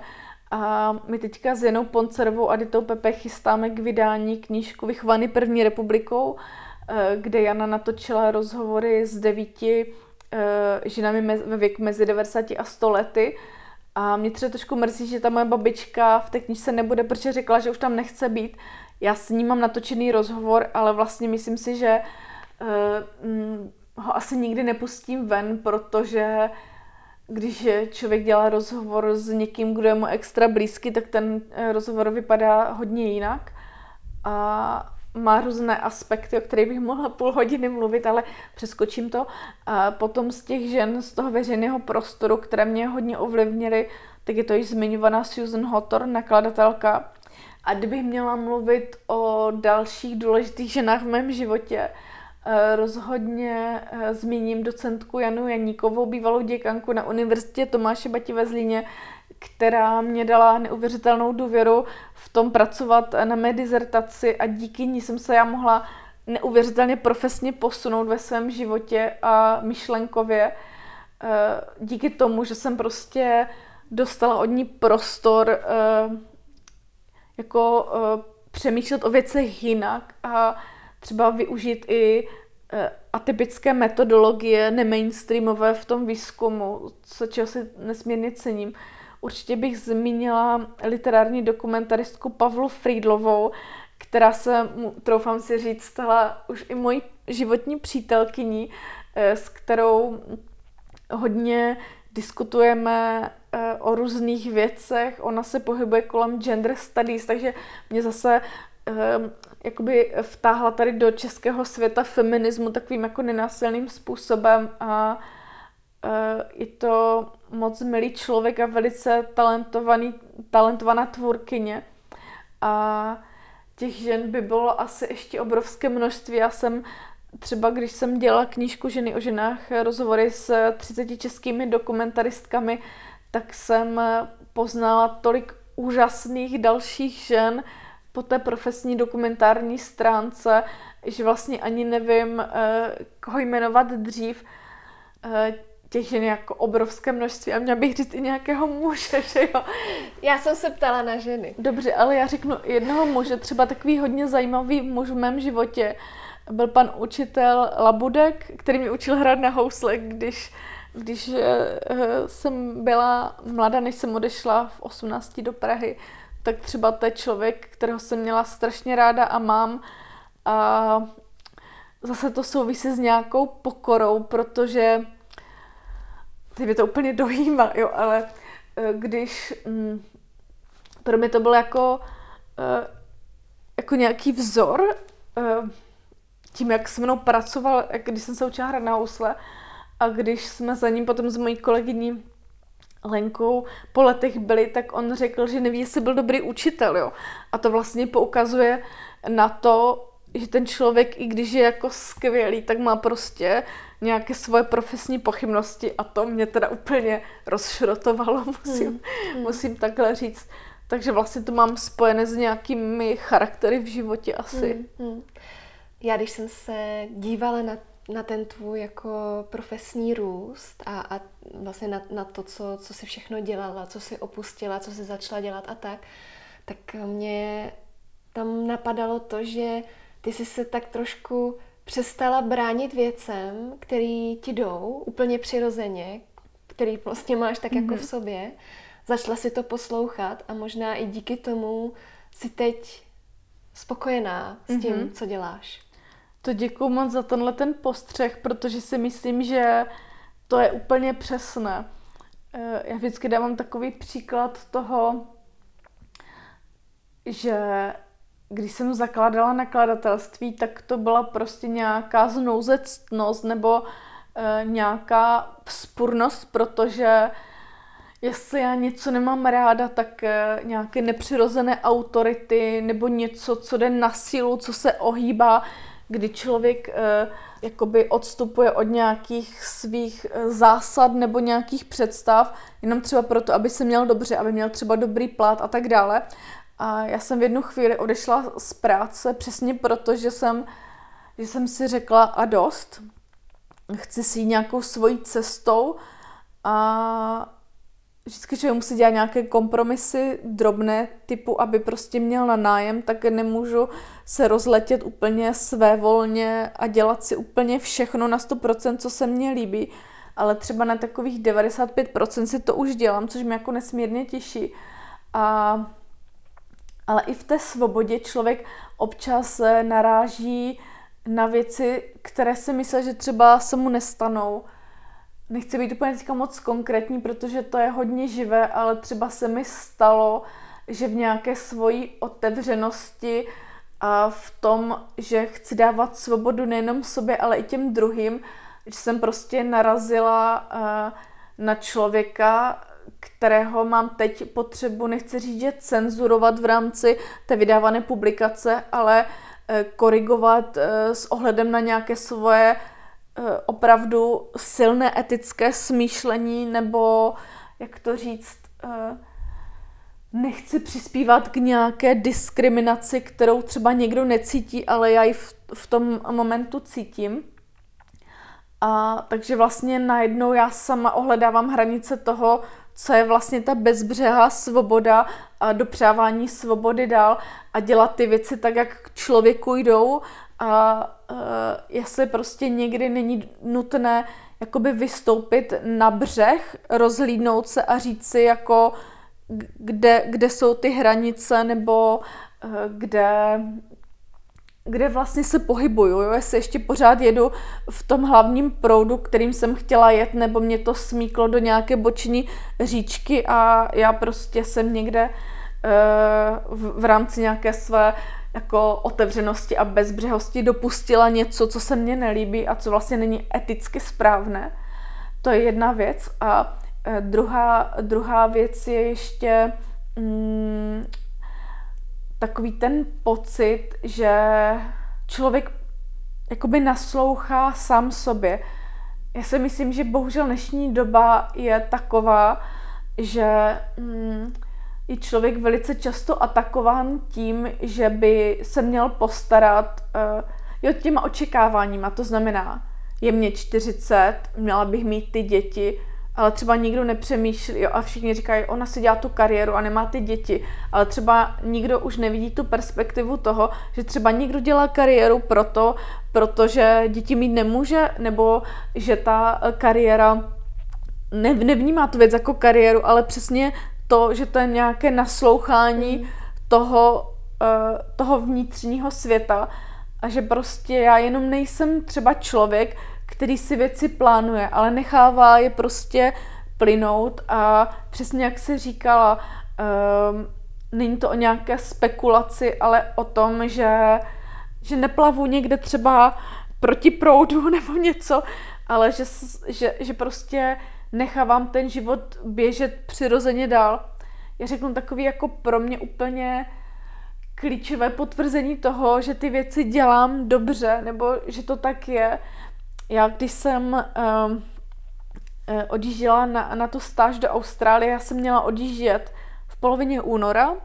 Speaker 2: A my teďka s Jenou Poncerovou a Ditou Pepe chystáme k vydání knížku Vychovaný první republikou, Eh, kde Jana natočila rozhovory s devíti eh, ženami ve věku mezi 90 a 100 lety. A mě třeba trošku mrzí, že ta moje babička v té knižce nebude, protože řekla, že už tam nechce být. Já s ní mám natočený rozhovor, ale vlastně myslím si, že uh, ho asi nikdy nepustím ven, protože když člověk dělá rozhovor s někým, kdo je mu extra blízký, tak ten rozhovor vypadá hodně jinak. A má různé aspekty, o kterých bych mohla půl hodiny mluvit, ale přeskočím to. A potom z těch žen z toho veřejného prostoru, které mě hodně ovlivnily, tak je to již zmiňovaná Susan Hotor, nakladatelka. A kdybych měla mluvit o dalších důležitých ženách v mém životě, eh, rozhodně eh, zmíním docentku Janu Janíkovou, bývalou děkanku na Univerzitě Tomáše Bati ve Zlíně, která mě dala neuvěřitelnou důvěru v tom pracovat na mé dizertaci a díky ní jsem se já mohla neuvěřitelně profesně posunout ve svém životě a myšlenkově. Eh, díky tomu, že jsem prostě dostala od ní prostor jako eh, přemýšlet o věcech jinak a třeba využít i atypické metodologie nemainstreamové v tom výzkumu, co čeho si nesmírně cením. Určitě bych zmínila literární dokumentaristku Pavlu Friedlovou, která se, troufám si říct, stala už i mojí životní přítelkyní, eh, s kterou hodně diskutujeme o různých věcech. Ona se pohybuje kolem gender studies, takže mě zase eh, jakoby vtáhla tady do českého světa feminismu takovým jako nenásilným způsobem a je to moc milý člověk a velice talentovaný, talentovaná tvůrkyně. A těch žen by bylo asi ještě obrovské množství. Já jsem třeba, když jsem dělala knížku Ženy o ženách, rozhovory s 30 českými dokumentaristkami, tak jsem poznala tolik úžasných dalších žen, po té profesní dokumentární stránce, že vlastně ani nevím, eh, koho jmenovat dřív. Eh, těch žen jako obrovské množství a měla bych říct i nějakého muže, že jo.
Speaker 1: Já jsem se ptala na ženy.
Speaker 2: Dobře, ale já řeknu jednoho muže, třeba takový hodně zajímavý muž v mém životě, byl pan učitel Labudek, který mě učil hrát na housle, když, když uh, jsem byla mladá, než jsem odešla v 18 do Prahy, tak třeba je člověk, kterého jsem měla strašně ráda a mám. A zase to souvisí s nějakou pokorou, protože teď mě to úplně dojímá, jo, ale uh, když um, pro mě to bylo jako, jako nějaký vzor, tím, jak se mnou pracoval, když jsem se učila hrát na housle a když jsme za ním potom s mojí kolegyní Lenkou po letech byli, tak on řekl, že neví, jestli byl dobrý učitel, jo. A to vlastně poukazuje na to, že ten člověk, i když je jako skvělý, tak má prostě nějaké svoje profesní pochybnosti a to mě teda úplně rozšrotovalo, musím, hmm. musím takhle říct. Takže vlastně to mám spojené s nějakými charaktery v životě asi. Hmm. Hmm.
Speaker 1: Já když jsem se dívala na, na ten tvůj jako profesní růst a, a vlastně na, na to, co, co jsi všechno dělala, co jsi opustila, co jsi začala dělat a tak, tak mě tam napadalo to, že ty jsi se tak trošku přestala bránit věcem, který ti jdou úplně přirozeně, který vlastně máš tak mm-hmm. jako v mhm. sobě. Začala si to poslouchat a možná i díky tomu si teď spokojená s tím, mm-hmm. co děláš.
Speaker 2: To děkuji moc za tenhle ten postřeh, protože si myslím, že to je úplně přesné. Eh, já vždycky dávám takový příklad toho, že když jsem zakládala nakladatelství, tak to byla prostě nějaká znouzectnost nebo e, nějaká vzpurnost, protože jestli já něco nemám ráda, tak e, nějaké nepřirozené autority nebo něco, co jde na sílu, co se ohýbá, kdy člověk e, jakoby odstupuje od nějakých svých zásad nebo nějakých představ, jenom třeba proto, aby se měl dobře, aby měl třeba dobrý plat a tak dále. A já jsem v jednu chvíli odešla z práce přesně proto, že jsem, že jsem si řekla a dost. Chci si jít nějakou svojí cestou a vždycky člověk musí dělat nějaké kompromisy drobné typu, aby prostě měl na nájem, tak nemůžu se rozletět úplně své volně a dělat si úplně všechno na 100%, co se mně líbí, ale třeba na takových 95% si to už dělám, což mě jako nesmírně těší. A ale i v té svobodě člověk občas eh, naráží na věci, které si myslí, že třeba se mu nestanou. Nechci být úplně teďka moc konkrétní, protože to je hodně živé, ale třeba se mi stalo, že v nějaké svojí otevřenosti a v tom, že chci dávat svobodu nejenom sobě, ale i těm druhým, že jsem prostě narazila eh, na člověka, kterého mám teď potřebu, nechci říct, že cenzurovat v rámci té vydávané publikace, ale eh, korigovat eh, s ohledem na nějaké svoje opravdu silné etické smýšlení nebo, jak to říct, nechci přispívat k nějaké diskriminaci, kterou třeba někdo necítí, ale já ji v, v tom momentu cítím. A takže vlastně najednou já sama ohledávám hranice toho, co je vlastně ta bezbřehá svoboda a dopřávání svobody dál a dělat ty věci tak, jak k člověku jdou a uh, jestli prostě někdy není nutné jakoby vystoupit na břeh, rozhlídnout se a říct si jako kde, kde jsou ty hranice nebo uh, kde kde vlastně se pohybuju, jo? jestli ještě pořád jedu v tom hlavním proudu, kterým jsem chtěla jet, nebo mě to smíklo do nějaké boční říčky a já prostě jsem někde uh, v, v rámci nějaké své jako otevřenosti a bezbřehosti dopustila něco, co se mně nelíbí a co vlastně není eticky správné. To je jedna věc. A uh, druhá, druhá věc je ještě mm, takový ten pocit, že člověk jakoby naslouchá sám sobě. Já si myslím, že bohužel dnešní doba je taková, že mm, je člověk velice často atakován tím, že by se měl postarat uh, jo, těma očekáváníma. To znamená, je mě 40, měla bych mít ty děti, ale třeba nikdo nepřemýšlí jo, a všichni říkají, ona si dělá tu kariéru a nemá ty děti, ale třeba nikdo už nevidí tu perspektivu toho, že třeba někdo dělá kariéru proto, protože děti mít nemůže, nebo že ta kariéra ne, nevnímá tu věc jako kariéru, ale přesně to, že to je nějaké naslouchání mm. toho, uh, toho vnitřního světa a že prostě já jenom nejsem třeba člověk, který si věci plánuje, ale nechává je prostě plynout a přesně jak se říkala, um, není to o nějaké spekulaci, ale o tom, že, že neplavu někde třeba proti proudu nebo něco, ale že, že, že prostě nechávám ten život běžet přirozeně dál. Já řeknu takový jako pro mě úplně klíčové potvrzení toho, že ty věci dělám dobře, nebo že to tak je. Já když jsem um, odjížděla na, na tu stáž do Austrálie, já jsem měla odjíždět v polovině února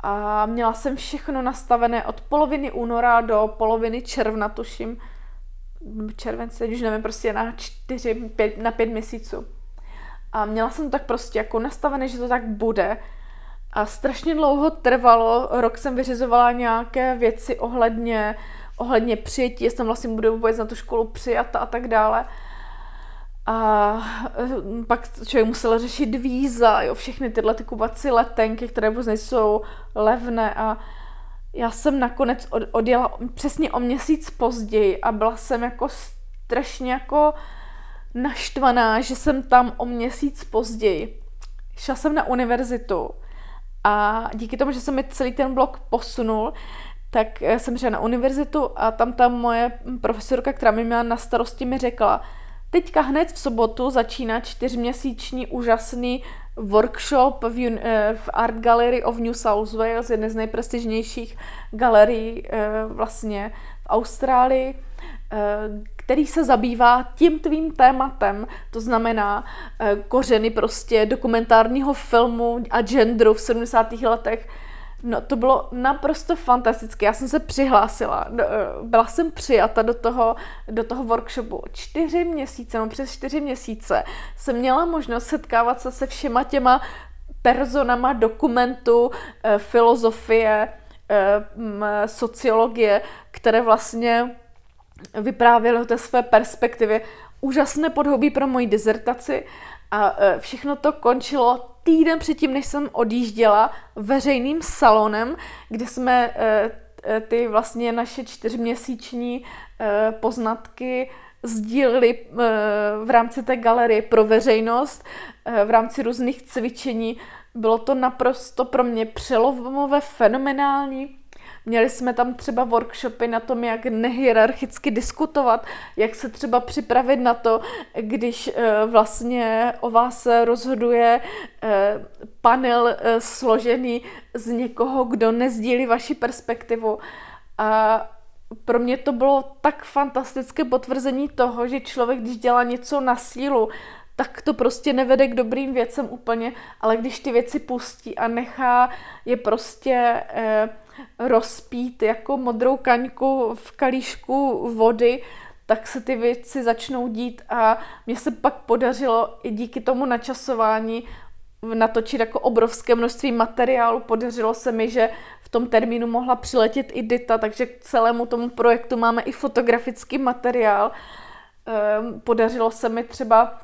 Speaker 2: a měla jsem všechno nastavené od poloviny února do poloviny června, tuším, července, už nevím, prostě na čtyři, pět, na pět měsíců. A měla jsem tak prostě jako nastavené, že to tak bude. A strašně dlouho trvalo, rok jsem vyřizovala nějaké věci ohledně, ohledně přijetí, jestli vlastně budu vůbec na tu školu přijata a tak dále. A eh, pak člověk musel řešit víza, jo, všechny tyhle ty kubací letenky, které vůbec nejsou levné a já jsem nakonec odjela přesně o měsíc později a byla jsem jako strašně jako naštvaná, že jsem tam o měsíc později. Šla jsem na univerzitu a díky tomu, že se mi celý ten blok posunul, tak eh, jsem šla na univerzitu a tam ta moje profesorka, která mi měla na starosti, mi řekla, teďka hned v sobotu začíná čtyřměsíční úžasný workshop v, eh, v Art Gallery of New South Wales, jedné z nejprestižnějších galerií eh, vlastně v Austrálii, který se zabývá tím tvým tématem, to znamená eh, kořeny prostě dokumentárního filmu a genderu v 70. letech. No to bylo naprosto fantastické. Já jsem se přihlásila, eh, byla jsem přijata do toho, do toho workshopu. Čtyři měsíce, no přes čtyři měsíce jsem měla možnost setkávat se se všema těma personama dokumentu, eh, filozofie, sociologie, které vlastně vyprávěl o té své perspektivě. Úžasné podhobí pro moji dizertaci a všechno to končilo týden předtím, než jsem odjížděla veřejným salonem, kde jsme e, e, ty vlastně naše čtyřměsíční poznatky sdíleli v rámci té galerie pro veřejnost, v rámci různých cvičení. Bylo to naprosto pro mě přelomové, fenomenální. Měli jsme tam třeba workshopy na tom, jak nehierarchicky diskutovat, jak se třeba připravit na to, když eh, vlastně o vás rozhoduje eh, panel eh, složený z někoho, kdo nezdílí vaši perspektivu. A pro mě to bylo tak fantastické potvrzení toho, že člověk, když dělá něco na sílu, tak to prostě nevede k dobrým věcem úplně, ale když ty věci pustí a nechá je prostě eh, rozpít jako modrou kaňku v kalíšku vody, tak se ty věci začnou dít a mně se pak podařilo i díky tomu načasování natočit jako obrovské množství materiálu. Podařilo se mi, že v tom termínu mohla přiletět i Dita, takže k celému tomu projektu máme i fotografický materiál. Ehm, podařilo se mi třeba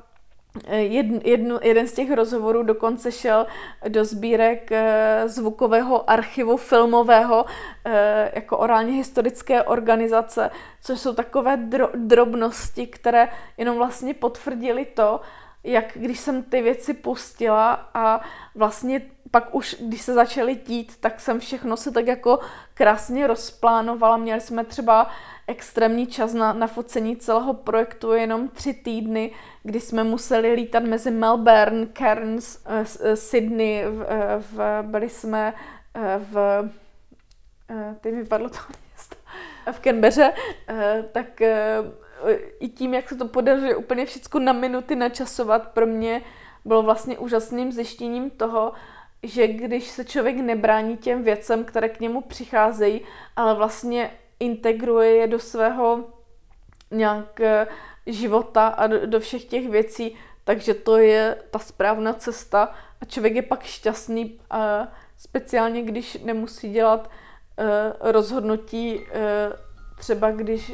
Speaker 2: Jedn, jednu, jeden z těch rozhovorů dokonce šel do sbírek eh, zvukového archivu filmového eh, jako orálně historické organizace, což jsou takové dro, drobnosti, které jenom vlastně potvrdili to, jak když jsem ty věci pustila a vlastně pak už, když se začaly dít, tak jsem všechno se tak jako krásně rozplánovala. Měli jsme třeba extrémní čas na, na focení celého projektu, jenom tři týdny, kdy jsme museli lítat mezi Melbourne, Cairns, uh, Sydney, v, v, byli jsme v, teď mi padlo to město, v Canberře, tak i tím, jak se to podařilo úplně všechno na minuty načasovat, pro mě bylo vlastně úžasným zjištěním toho, že když se člověk nebrání těm věcem, které k němu přicházejí, ale vlastně integruje je do svého nějak eh, života a do, všech těch věcí, takže to je ta správná cesta a člověk je pak šťastný, a speciálně když nemusí dělat uh, rozhodnutí, uh, třeba když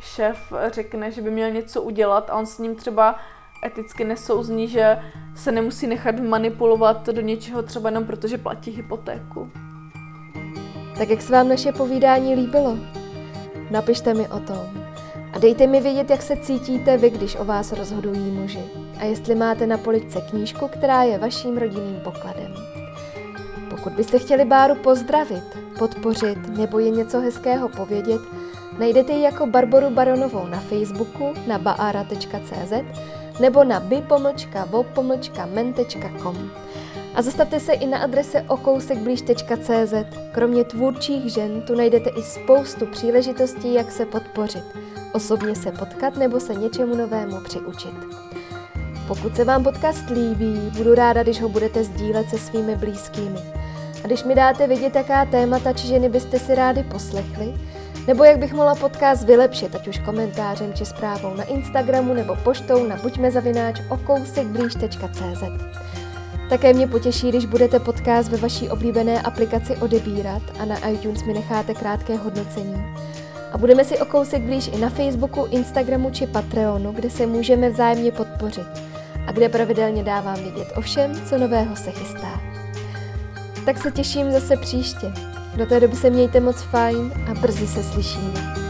Speaker 2: šéf řekne, že by měl něco udělat a on s ním třeba eticky nesouzní, že se nemusí nechat manipulovat do něčeho třeba jenom protože platí hypotéku.
Speaker 1: Tak jak se vám naše povídání líbilo? Napište mi o tom. A dejte mi vědět, jak se cítíte vy, když o vás rozhodují muži. A jestli máte na poličce knížku, která je vaším rodinným pokladem. Pokud byste chtěli Báru pozdravit, podpořit nebo je něco hezkého povědět, najdete ji jako Barboru Baronovou na Facebooku na baara.cz nebo na by-vo-men.com. A zastavte se i na adrese okousekblíž.cz. Kromě tvůrčích žen tu najdete i spoustu příležitostí, jak se podpořit, osobně se potkat nebo se něčemu novému přiučit. Pokud se vám podcast líbí, budu ráda, když ho budete sdílet se svými blízkými. A když mi dáte vědět, jaká témata či ženy byste si rádi poslechli, nebo jak bych mohla podcast vylepšit, ať už komentářem či zprávou na Instagramu nebo poštou na buďmezavináč okousekblíž.cz. Také mě potěší, když budete podcast ve vaší oblíbené aplikaci odebírat a na iTunes mi necháte krátké hodnocení. A budeme si o kousek blíž i na Facebooku, Instagramu či Patreonu, kde se můžeme vzájemně podpořit a kde pravidelně dávám vědět o všem, co nového se chystá. Tak se těším zase příště. Do té doby se mějte moc fajn a brzy se slyšíme.